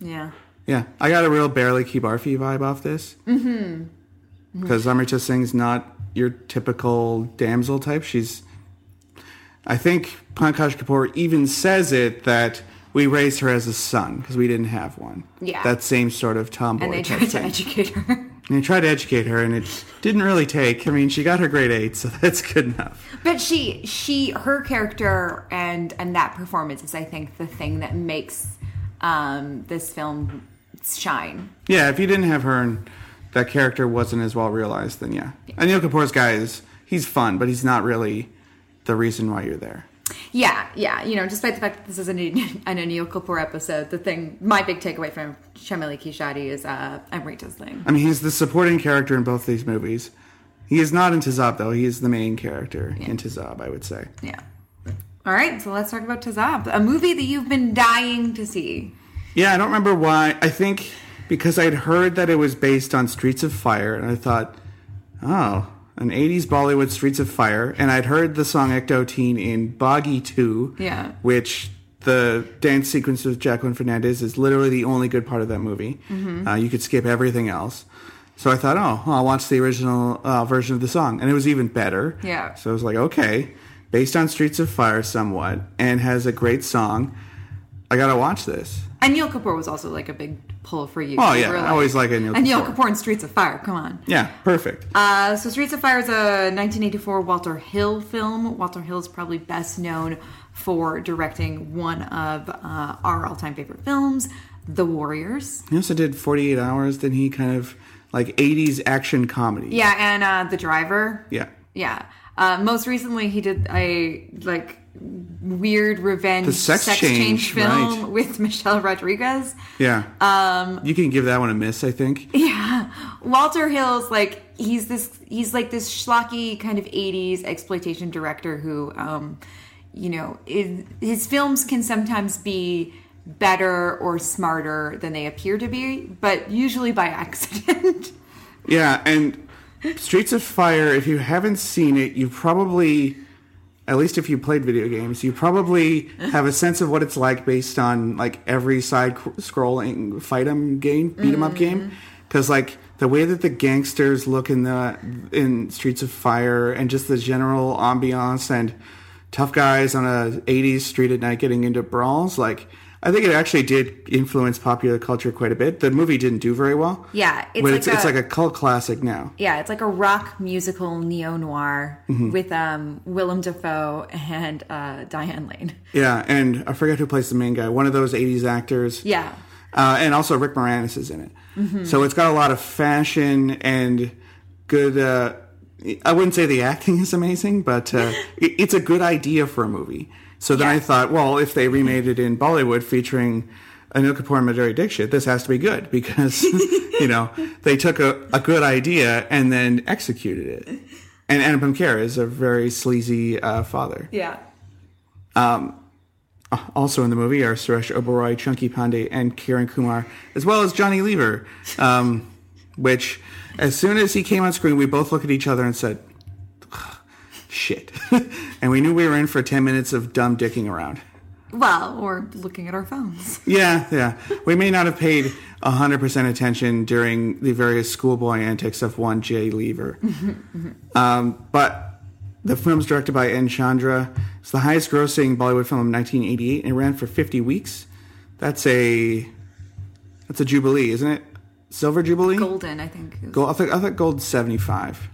yeah. Yeah, I got a real Bareilly Ki Barfi vibe off this. Mm-hmm. Because Amrita Singh's not your typical damsel type. She's, I think Pankaj Kapoor even says it that we raised her as a son because we didn't have one. Yeah. that same sort of tomboy. And they type tried to thing. educate her. And they tried to educate her, and it didn't really take. I mean, she got her grade eight, so that's good enough. But she, she, her character and and that performance is, I think, the thing that makes um, this film shine. Yeah, if you didn't have her and that character wasn't as well realized, then yeah. Anil Kapoor's guy is he's fun, but he's not really the reason why you're there. Yeah, yeah. You know, despite the fact that this is an, an Anil Kapoor episode, the thing, my big takeaway from Chameli Ki Shadi is uh, Amrita's thing. I mean, he's the supporting character in both these movies. He is not in Tezaab though. He is the main character in Tezaab, I would say. Yeah. All right, so let's talk about Tezaab, a movie that you've been dying to see. Yeah, I don't remember why. I think because I'd heard that it was based on Streets of Fire, and I thought, oh, an 80s Bollywood Streets of Fire. And I'd heard the song Ek Do Teen in Baaghi 2, Yeah. which the dance sequence with Jacqueline Fernandez is literally the only good part of that movie. Uh, you could skip everything else. So I thought, oh, I'll watch the original uh, version of the song. And it was even better. Yeah. So I was like, okay, based on Streets of Fire somewhat, and has a great song. I gotta watch this. And Neil Kapoor was also like a big pull for you. Oh, yeah, I always like Anil Anil Kapoor. Kapoor in Streets of Fire, come on. Yeah, perfect. Uh, so Streets of Fire is a 1984 Walter Hill film. Walter Hill is probably best known for directing one of uh, our all-time favorite films, The Warriors. He also did 48 Hours, then he kind of like 80s action comedy. Yeah, and uh, The Driver. Yeah. Yeah. Uh, most recently, he did a like weird revenge The sex change, film right. with Michelle Rodriguez. Yeah. Um, you can give that one a miss, I think. Yeah, Walter Hill's like he's this he's like this schlocky kind of '80s exploitation director who, um, you know, is, his films can sometimes be better or smarter than they appear to be, but usually by accident. Yeah, and Streets of Fire, if you haven't seen it, you probably, at least if you played video games, you probably have a sense of what it's like based on like every side cr- scrolling fight 'em game, beat 'em up game. Mm-hmm. Because like the way that the gangsters look in the in Streets of Fire and just the general ambiance and tough guys on a 80s street at night getting into brawls, like I think it actually did influence popular culture quite a bit. The movie didn't do very well. Yeah, it's but like it's, it's like a cult classic now. yeah, it's like a rock musical neo noir with um, Willem Dafoe and uh, Diane Lane. Yeah, and I forget who plays the main guy. One of those '80s actors. Yeah. uh, and also Rick Moranis is in it. So it's got a lot of fashion and good, uh, I wouldn't say the acting is amazing, but uh, it, it's a good idea for a movie. So then I thought, well, if they remade it in Bollywood featuring Anil Kapoor and Madhuri Dixit, this has to be good because you know they took a, a good idea and then executed it. And Anupam Kher is a very sleazy uh, father. Yeah. Also in the movie are Suresh Oberoi, Chunky Pandey, and Kiran Kumar, as well as Johnny Lever. Um, which, as soon as he came on screen, we both looked at each other and said, "Shit," and we knew we were in for ten minutes of dumb dicking around. Well, or looking at our phones. Yeah, yeah. We may not have paid hundred percent attention during the various schoolboy antics of one Jay Lever, um, but the film's directed by N. Chandra. It's the highest-grossing Bollywood film of 1988, and it ran for 50 weeks. That's a that's a jubilee, isn't it? Silver jubilee. Golden, I think. Gold. I think I think gold's 75.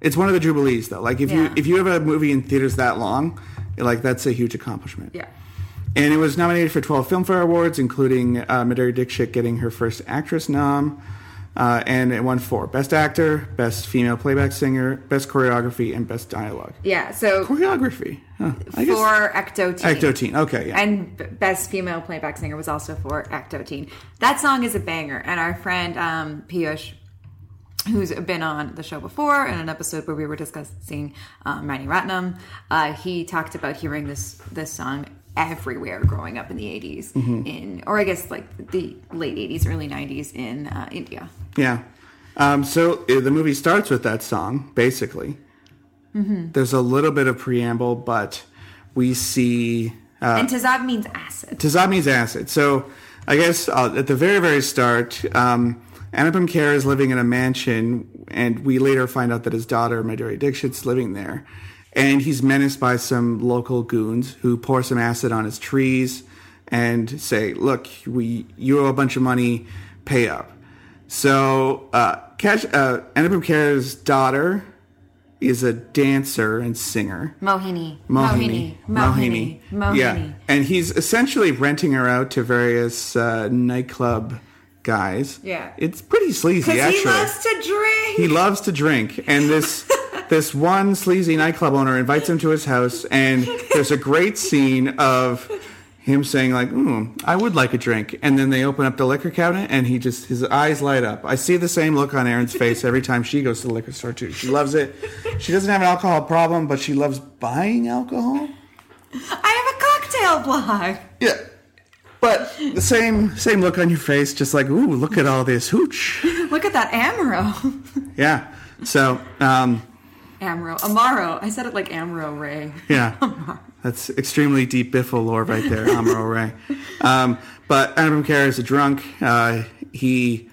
It's one of the jubilees, though. Like if you Yeah. if you have a movie in theaters that long, like that's a huge accomplishment. Yeah. And it was nominated for 12 Filmfare Awards, including uh, Madhuri Dixit getting her first actress nom. Uh, and it won four Best Actor, Best Female Playback Singer, Best Choreography, and Best Dialogue. Yeah. So Choreography. Huh. I for Ek Do Teen. Ek Do Teen. Okay, yeah. And best female playback singer was also for Ek Do Teen. That song is a banger, and our friend um, Piyush, who's been on the show before in an episode where we were discussing um, Mani Ratnam, uh, he talked about hearing this this song everywhere growing up in the 80s Mm-hmm. in or I guess like the late 80s early 90s in uh, India. Yeah. Um, so uh, the movie starts with that song, basically. There's a little bit of preamble, but we see uh, and Tezaab means acid. Tezaab means acid. So I guess uh, at the very, very start, um, Anupam Kher is living in a mansion, and we later find out that his daughter, Madhuri Dixit's living there. And he's menaced by some local goons who pour some acid on his trees and say, look, we you owe a bunch of money, pay up. So uh, Cash, uh, Anupam Kher's daughter is a dancer and singer. Mohini. Mohini. Mohini. Mohini. Yeah. And he's essentially renting her out to various uh, nightclub guys. Yeah. It's pretty sleazy, actually. he loves to drink. He loves to drink. And this this one sleazy nightclub owner invites him to his house and there's a great scene of him saying like, "Ooh, I would like a drink." And then they open up the liquor cabinet and he just his eyes light up. I see the same look on Erin's face every time she goes to the liquor store too. She loves it. She doesn't have an alcohol problem, but she loves buying alcohol. I have a cocktail blog. Yeah. But the same same look on your face, just like, ooh, look at all this hooch. Look at that Amaro. Yeah. So, um, Amaro. Amaro. I said it like Amaro Ray. yeah. That's extremely deep Biffle lore right there, Amaro Ray. Um, but Anupam Kher is a drunk. Uh, he,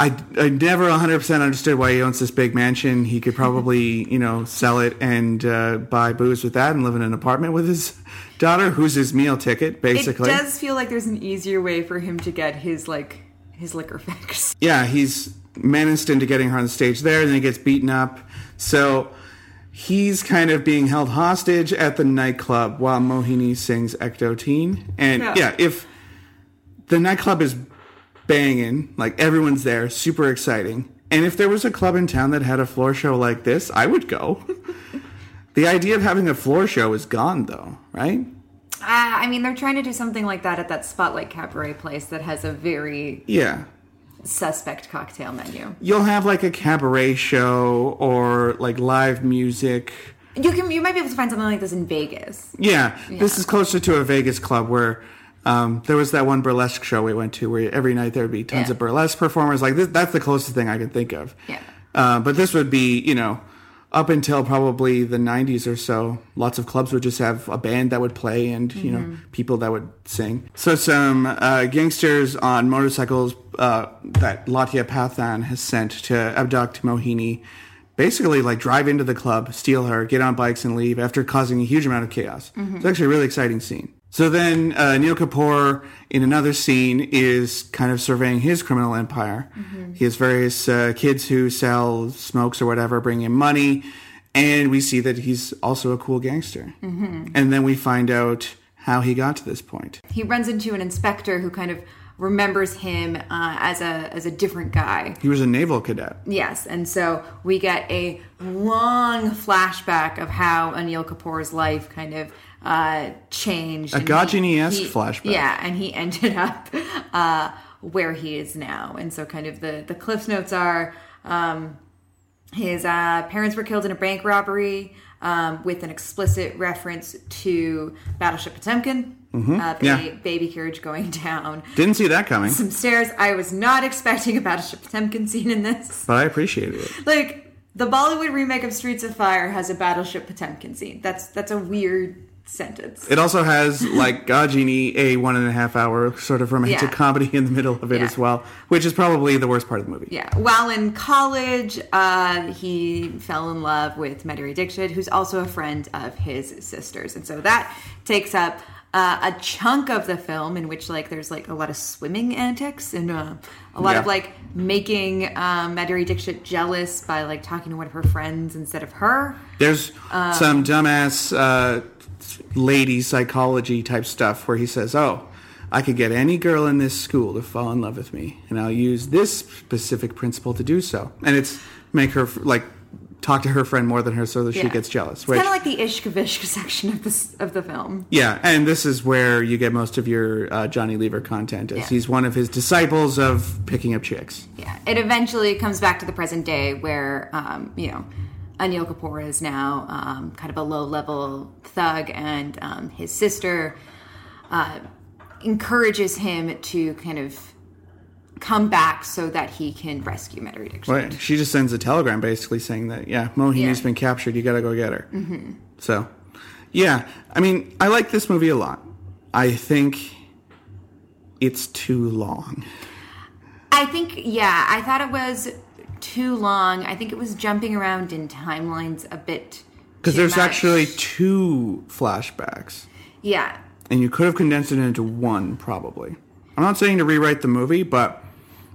I, I never 100% understood why he owns this big mansion. He could probably, you know, sell it and uh, buy booze with that and live in an apartment with his daughter, who's his meal ticket, basically. It does feel like there's an easier way for him to get his like his liquor fix. yeah, he's menaced into getting her on the stage there, and then he gets beaten up. So he's kind of being held hostage at the nightclub while Mohini sings Ek Do Teen. And Yeah. yeah. if the nightclub is banging, like everyone's there, super exciting. And if there was a club in town that had a floor show like this, I would go. the idea of having a floor show is gone, though, right? Uh, I mean, they're trying to do something like that at that Spotlight Cabaret place that has a very Yeah. suspect cocktail menu. You'll have like a cabaret show or like live music. You can you might be able to find something like this in Vegas. Yeah, this is closer to a Vegas club where um, there was that one burlesque show we went to where every night there would be tons Yeah. of burlesque performers. Like this, that's the closest thing I can think of. Yeah. Uh, but this would be, you know, up until probably the 90s or so, lots of clubs would just have a band that would play and, you know, people that would sing. So some uh, gangsters on motorcycles uh, that Lotiya Pathan has sent to abduct Mohini basically like drive into the club, steal her, get on bikes and leave after causing a huge amount of chaos. It's actually a really exciting scene. So then uh, Anil Kapoor in another scene is kind of surveying his criminal empire. He has various uh, kids who sell smokes or whatever, bring him money, and we see that he's also a cool gangster. And then we find out how he got to this point. He runs into an inspector who kind of remembers him uh, as a as a different guy. He was a naval cadet. Yes, and so we get a long flashback of how Anil Kapoor's life kind of uh, changed. A Ghajini-esque he- flashback. Yeah, and he ended up uh, where he is now. And so, kind of the the cliff notes are um, his uh, parents were killed in a bank robbery. Um, with an explicit reference to Battleship Potemkin, uh, ba- Yeah. baby carriage going down Didn't see that coming, some stairs. I was not expecting a Battleship Potemkin scene in this. but I appreciated it. Like the Bollywood remake of Streets of Fire has a Battleship Potemkin scene. That's that's a weird sentence. It also has like Ghajini, a one and a half hour sort of romantic Yeah. comedy in the middle of it Yeah. as well, which is probably the worst part of the movie. Yeah. While in college, uh, he fell in love with Madhuri Dixit, who's also a friend of his sister's, and so that takes up. Uh, a chunk of the film in which like there's like a lot of swimming antics and uh, a lot of like making um, Madhuri Dixit jealous by like talking to one of her friends instead of her. There's Um, some dumbass uh, lady psychology type stuff where he says, "Oh, I could get any girl in this school to fall in love with me, and I'll use this specific principle to do so." And it's make her like talk to her friend more than her, so that she gets jealous. It's kind of like the Ishq Vishk section of this of the film. yeah, and this is where you get most of your uh, Johnny Lever content. Is Yeah. he's one of his disciples of picking up chicks. Yeah, it eventually comes back to the present day where, um, you know, Anil Kapoor is now um, kind of a low level thug, and um, his sister uh, encourages him to kind of come back so that he can rescue Madhuri Dixit. Right. She just sends a telegram basically saying that, yeah, Mohini's Yeah. been captured. You got to go get her. Mm-hmm. So, yeah. I mean, I like this movie a lot. I think it's too long. I think, yeah, I thought it was too long. I think it was jumping around in timelines a bit. Because there's much. actually two flashbacks. yeah, And you could have condensed it into one, probably. I'm not saying to rewrite the movie, but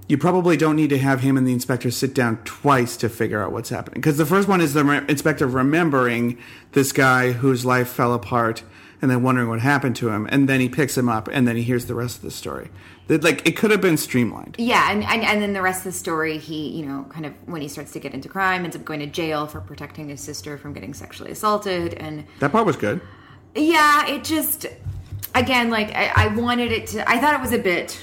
you probably don't need to have him and the inspector sit down twice to figure out what's happening. Because the first one is the re- inspector remembering this guy whose life fell apart and then wondering what happened to him. And then he picks him up and then he hears the rest of the story. That, like, it could have been streamlined. Yeah, and, and and then the rest of the story, he you know kind of when he starts to get into crime, ends up going to jail for protecting his sister from getting sexually assaulted, and That part was good. yeah, it just again like I, I wanted it to. I thought it was a bit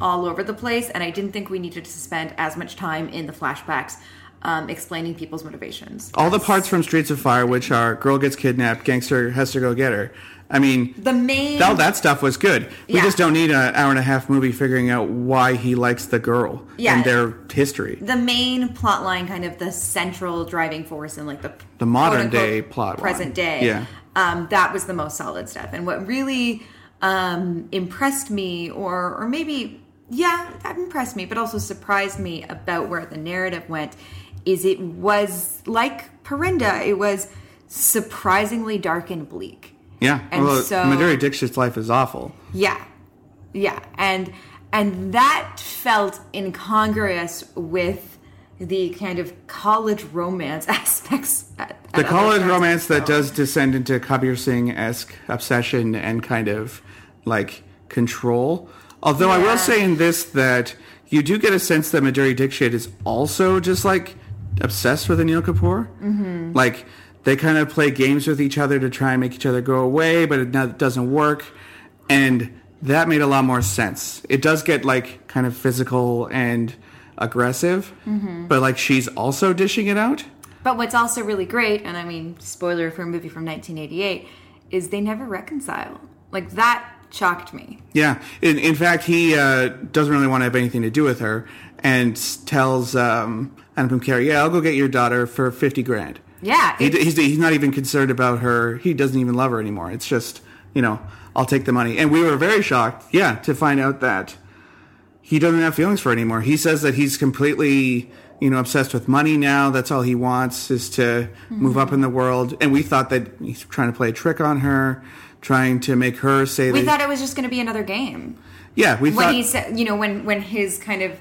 all over the place, and I didn't think we needed to spend as much time in the flashbacks um, explaining people's motivations. All the parts from Streets of Fire, which are girl gets kidnapped, gangster has to go get her. I mean, The main all that stuff was good. We Yeah. just don't need an hour and a half movie figuring out why he likes the girl Yeah. and their history. the main plot line, kind of the central driving force in like the The modern day plot line. present day. Yeah. um, that was the most solid stuff. And what really um, impressed me, or or maybe yeah, that impressed me, but also surprised me about where the narrative went, is it was like Parinda. It was surprisingly dark and bleak. Yeah. And well, so- Madhuri Dixit's life is awful. Yeah. Yeah. And and that felt incongruous with the kind of college romance aspects at, at The college romance that does descend into Kabir Singh esque obsession and kind of like control. Although I will say in this that you do get a sense that Madhuri Dixit is also just like obsessed with Anil Kapoor. Mm-hmm. Like they kind of play games with each other to try and make each other go away, but it doesn't work. And that made a lot more sense. It does get like kind of physical and aggressive, Mm-hmm. but like she's also dishing it out. But what's also really great, and I mean, spoiler for a movie from 1988, is they never reconcile. Like that shocked me. Yeah. In, in fact, he uh, doesn't really want to have anything to do with her and tells um, Anupam Kher, yeah, I'll go get your daughter for 50 grand. Yeah, He, he's, he's not even concerned about her. He doesn't even love her anymore. It's just, you know, I'll take the money. And we were very shocked, yeah, to find out that he doesn't have feelings for her anymore. He says that he's completely, you know, obsessed with money now. That's all he wants is to mm-hmm. move up in the world. And we thought that he's trying to play a trick on her, trying to make her say we thought it was just going to be another game. yeah, we when thought. he said, you know, when when his kind of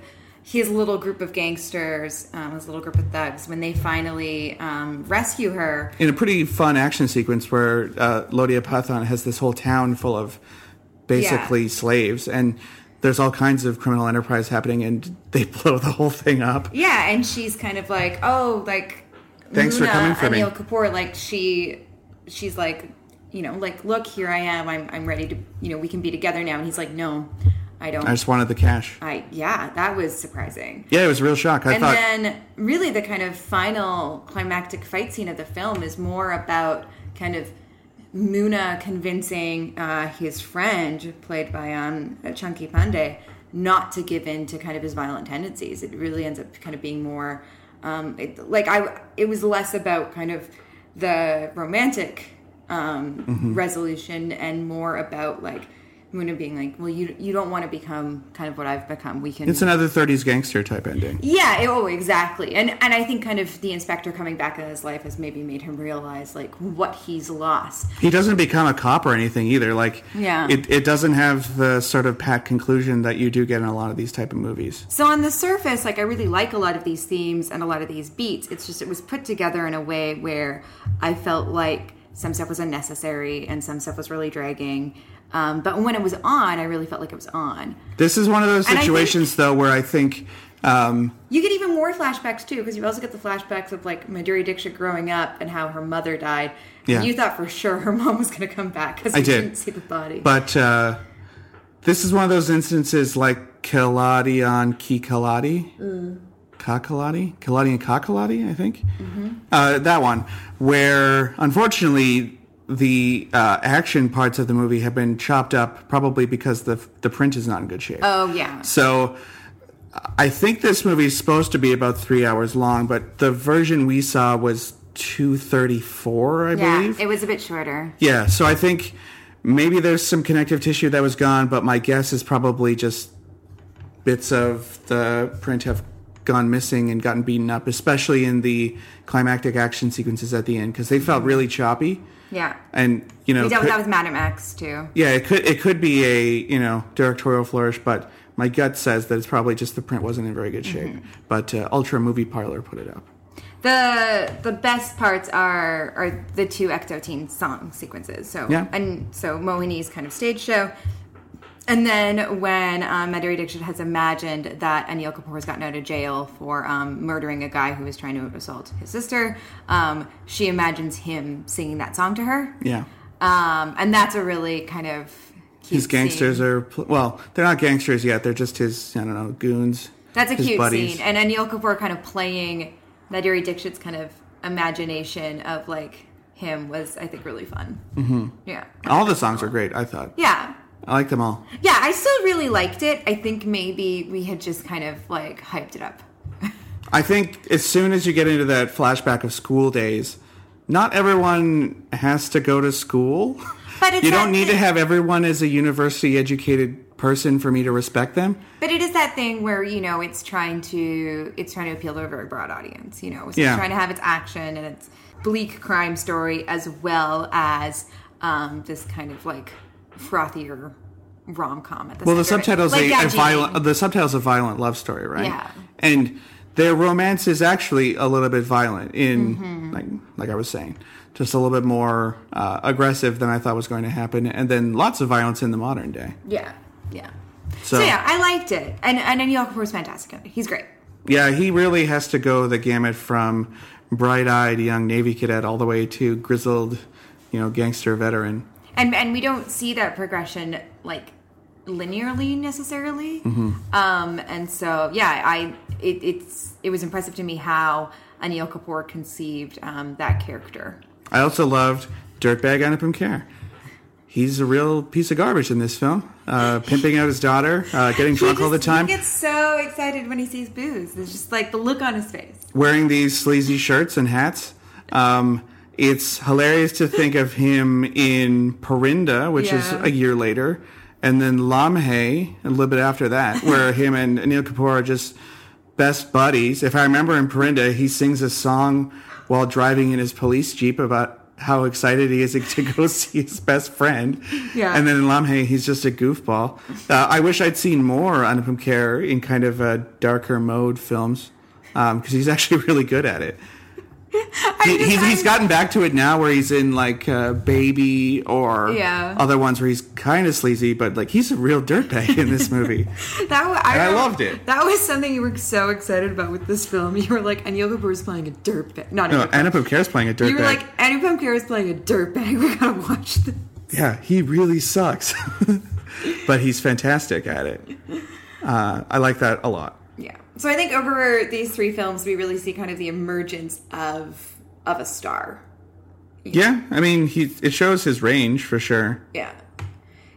his little group of gangsters, um, his little group of thugs, when they finally um, rescue her, in a pretty fun action sequence where uh, Lotiya Pathan has this whole town full of basically Yeah. slaves, and there's all kinds of criminal enterprise happening, and they blow the whole thing up. Yeah, and she's kind of like, oh, like Thanks for coming for me. Anil Kapoor, like she, she's like, you know, like look, here I am. I'm, I'm ready to, you know, we can be together now. And he's like, no, I don't. I just wanted the cash. I yeah, that was surprising. Yeah, it was a real shock. I and thought then really the kind of final climactic fight scene of the film is more about kind of Munna convincing uh, his friend, played by um, Chunky Pandey, not to give in to kind of his violent tendencies. It really ends up kind of being more um, it, like I. It was less about kind of the romantic um, Mm-hmm. resolution and more about like Munna being like, well, you you don't want to become kind of what I've become. We can it's another 30s gangster type ending. yeah, it- oh, exactly. And and I think kind of the inspector coming back in his life has maybe made him realize like what he's lost. He doesn't become a cop or anything either. Like, Yeah. it, it doesn't have the sort of pat conclusion that you do get in a lot of these type of movies. So on the surface, like I really like a lot of these themes and a lot of these beats. It's just it was put together in a way where I felt like some stuff was unnecessary and some stuff was really dragging. Um, but when it was on, I really felt like it was on. This is one of those I think- situations, though, where I think um, You get even more flashbacks too, because you also get the flashbacks of like Madhuri Dixit growing up and how her mother died. Yeah. You thought for sure her mom was going to come back because I did. didn't see the body. But uh, this is one of those instances like Kaladi on Ki Kaladi. Kakaladi? Kaladi and Kakaladi, I think. Uh, that one, where unfortunately the uh, action parts of the movie have been chopped up, probably because the the print is not in good shape. oh yeah, So I think this movie is supposed to be about three hours long, but the version we saw was two thirty four, I yeah, believe. it was a bit shorter. Yeah, so I think maybe there's some connective tissue that was gone, but my guess is probably just bits of the print have gone missing and gotten beaten up, especially in the climactic action sequences at the end because they felt really choppy. Yeah, And you know, we dealt with that with Madam X too. yeah, it could it could be a you know directorial flourish, but my gut says that it's probably just the print wasn't in very good shape. Mm-hmm. But uh, Ultra Movie Parlor put it up. The the best parts are are the two Ek Do Teen song sequences. So Yeah. and so Mohini's kind of stage show. And then when um, Madhuri Dixit has imagined that Anil Kapoor has gotten out of jail for um, murdering a guy who was trying to assault his sister, um, she imagines him singing that song to her. Yeah. Um, and that's a really kind of cute His gangsters scene. are pl- well, they're not gangsters yet. They're just his I don't know goons. That's a cute buddies. scene. And Anil Kapoor kind of playing Madhuri Dixit's kind of imagination of like him was, I think, really fun. Mm-hmm. Yeah. All the songs are great. I thought. Yeah. I like them all. Yeah, I still really liked it. I think maybe we had just kind of like hyped it up. I think as soon as you get into that flashback of school days, not everyone has to go to school. But it's you don't need to have everyone as a university educated person for me to respect them. But it is that thing where you know it's trying to it's trying to appeal to a very broad audience. You know, it's Yeah. trying to have its action and its bleak crime story as well as um, this kind of like frothier rom com at the Well, the center of it. subtitles Like a, a violent the subtitles a violent love story, right? Yeah. And their romance is actually a little bit violent in Mm-hmm. like like I was saying, just a little bit more uh, aggressive than I thought was going to happen, and then lots of violence in the modern day. Yeah, yeah. So, So, yeah, I liked it, and and Anil Kapoor's fantastic. He's great. yeah, he really has to go the gamut from bright-eyed young Navy cadet all the way to grizzled, you know, gangster veteran. And and we don't see that progression like linearly necessarily Mm-hmm. um and so yeah i it, it's it was impressive to me how anil kapoor conceived um that character I also loved Dirtbag Anupam Kher. He's a real piece of garbage in this film, uh, pimping out his daughter, uh, getting drunk all the time. he gets so excited when he sees booze it's just like the look on his face wearing these sleazy shirts and hats. Um, it's hilarious to think of him in Parinda, which is a year later, and then Lamhe a little bit after that, where him and Anil Kapoor are just best buddies. If I remember in Parinda, he sings a song while driving in his police jeep about how excited he is to go see his best friend. Yeah. And then in Lamhe, he's just a goofball. Uh, I wish I'd seen more Anupam Kher in kind of uh, darker mode films because he's actually really good at it. He, he's, he's gotten back to it now where he's in like uh, Baby or Yeah. other ones where he's kind of sleazy, but like he's a real dirtbag in this movie. That I loved it. That was something you were so excited about with this film. You were like, Anil Kapoor is playing a dirtbag. Not no. Anupam Kher's playing a dirtbag. You were like, Anupam Kher is playing a dirtbag. We gotta watch this. yeah, he really sucks, but he's fantastic at it. Uh, I like that a lot. So I think over these three films, we really see kind of the emergence of of a star. Yeah, I mean, he it shows his range for sure. Yeah.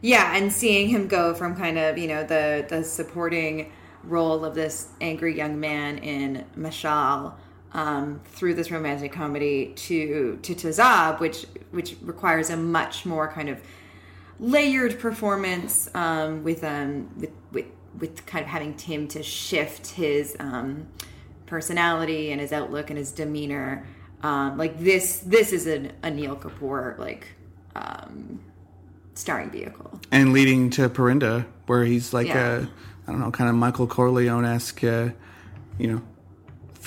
Yeah, and seeing him go from kind of, you know, the the supporting role of this angry young man in Mashal um, through this romantic comedy to to Tezaab, which which requires a much more kind of layered performance um, with um with with with kind of having Tim to shift his um, personality and his outlook and his demeanor. Um, like this, this is an Anil Kapoor like um, starring vehicle. and leading to Parinda, where he's like Yeah. a, I don't know, kind of Michael Corleone esque, uh, you know,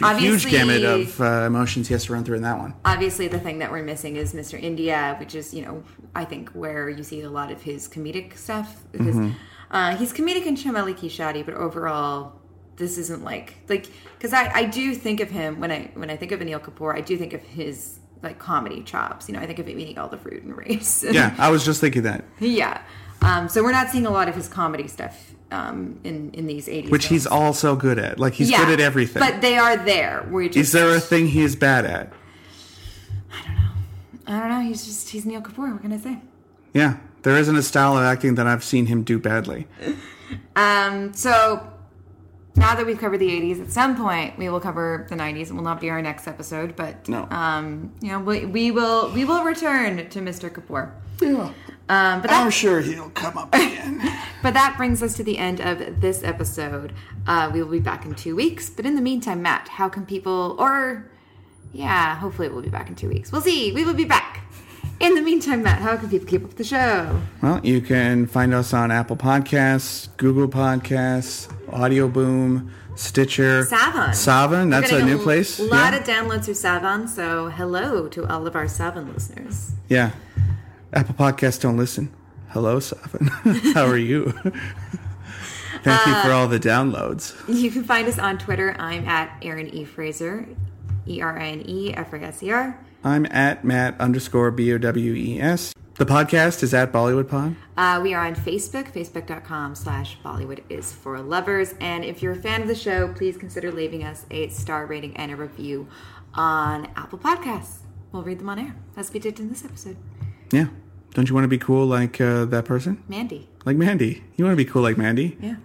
f- huge gamut of uh, emotions he has to run through in that one. Obviously, the thing that we're missing is Mr. India, which is you know I think where you see a lot of his comedic stuff because uh, he's comedic in Chameli Ki Shadi, but overall. This isn't like like because I, I do think of him when I when I think of Anil Kapoor I do think of his like comedy chops you know I think of him eating all the fruit and race Yeah, I was just thinking that, Yeah. Um, so we're not seeing a lot of his comedy stuff um, in in these 80s. which he's also good at. Like he's Yeah, good at everything. But they are there. We're just, Is there a thing he is bad at? I don't know. I don't know. He's just he's Anil Kapoor. What can I say? Yeah, there isn't a style of acting that I've seen him do badly. Um, so now that we've covered the 80s, at some point we will cover the 90s. It will not be our next episode, but No. um, you know, we, we will we will return to Mr. Kapoor. Yeah. Um, but that, I'm sure he'll come up again. But that brings us to the end of this episode. Uh, we will be back in two weeks. But in the meantime, Matt, how can people, or yeah, hopefully we'll be back in two weeks. We'll see. We will be back. In the meantime, Matt, how can people keep up with the show? well, you can find us on Apple Podcasts, Google Podcasts, Audio Boom, Stitcher, Saavn. Saavn, that's a new place. A lot yeah. of downloads through Saavn. So hello to all of our Saavn listeners. Yeah. Apple Podcasts don't listen. Hello, Savin. How are you? Thank you Uh, for all the downloads. You can find us on Twitter. I'm at Erin E. Fraser, E R I N E F A S E R. I'm at Matt underscore B O W E S. The podcast is at Bollywood Pod. Uh, we are on Facebook, facebook.com slash Bollywood is for lovers. And if you're a fan of the show, please consider leaving us a star rating and a review on Apple Podcasts. We'll read them on air, as we did in this episode. Yeah. Don't you want to be cool like uh, that person? Mandy. Like Mandy. You want to be cool like Mandy? Yeah.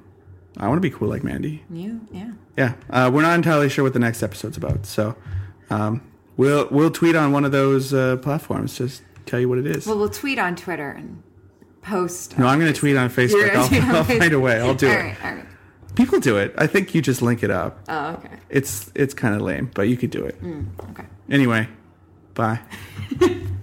I want to be cool like Mandy. You, yeah. Yeah. Uh, we're not entirely sure what the next episode's about, so um, we'll we'll tweet on one of those uh, platforms. Just tell you what it is. Well, we'll tweet on Twitter and post. no, I'm going to tweet on Facebook. gonna tweet on I'll, I'll Facebook. find a way. I'll do All it. right, all right. People do it. I think you just link it up. Oh, okay. It's it's kind of lame, but you could do it. Mm, Okay. Anyway, bye.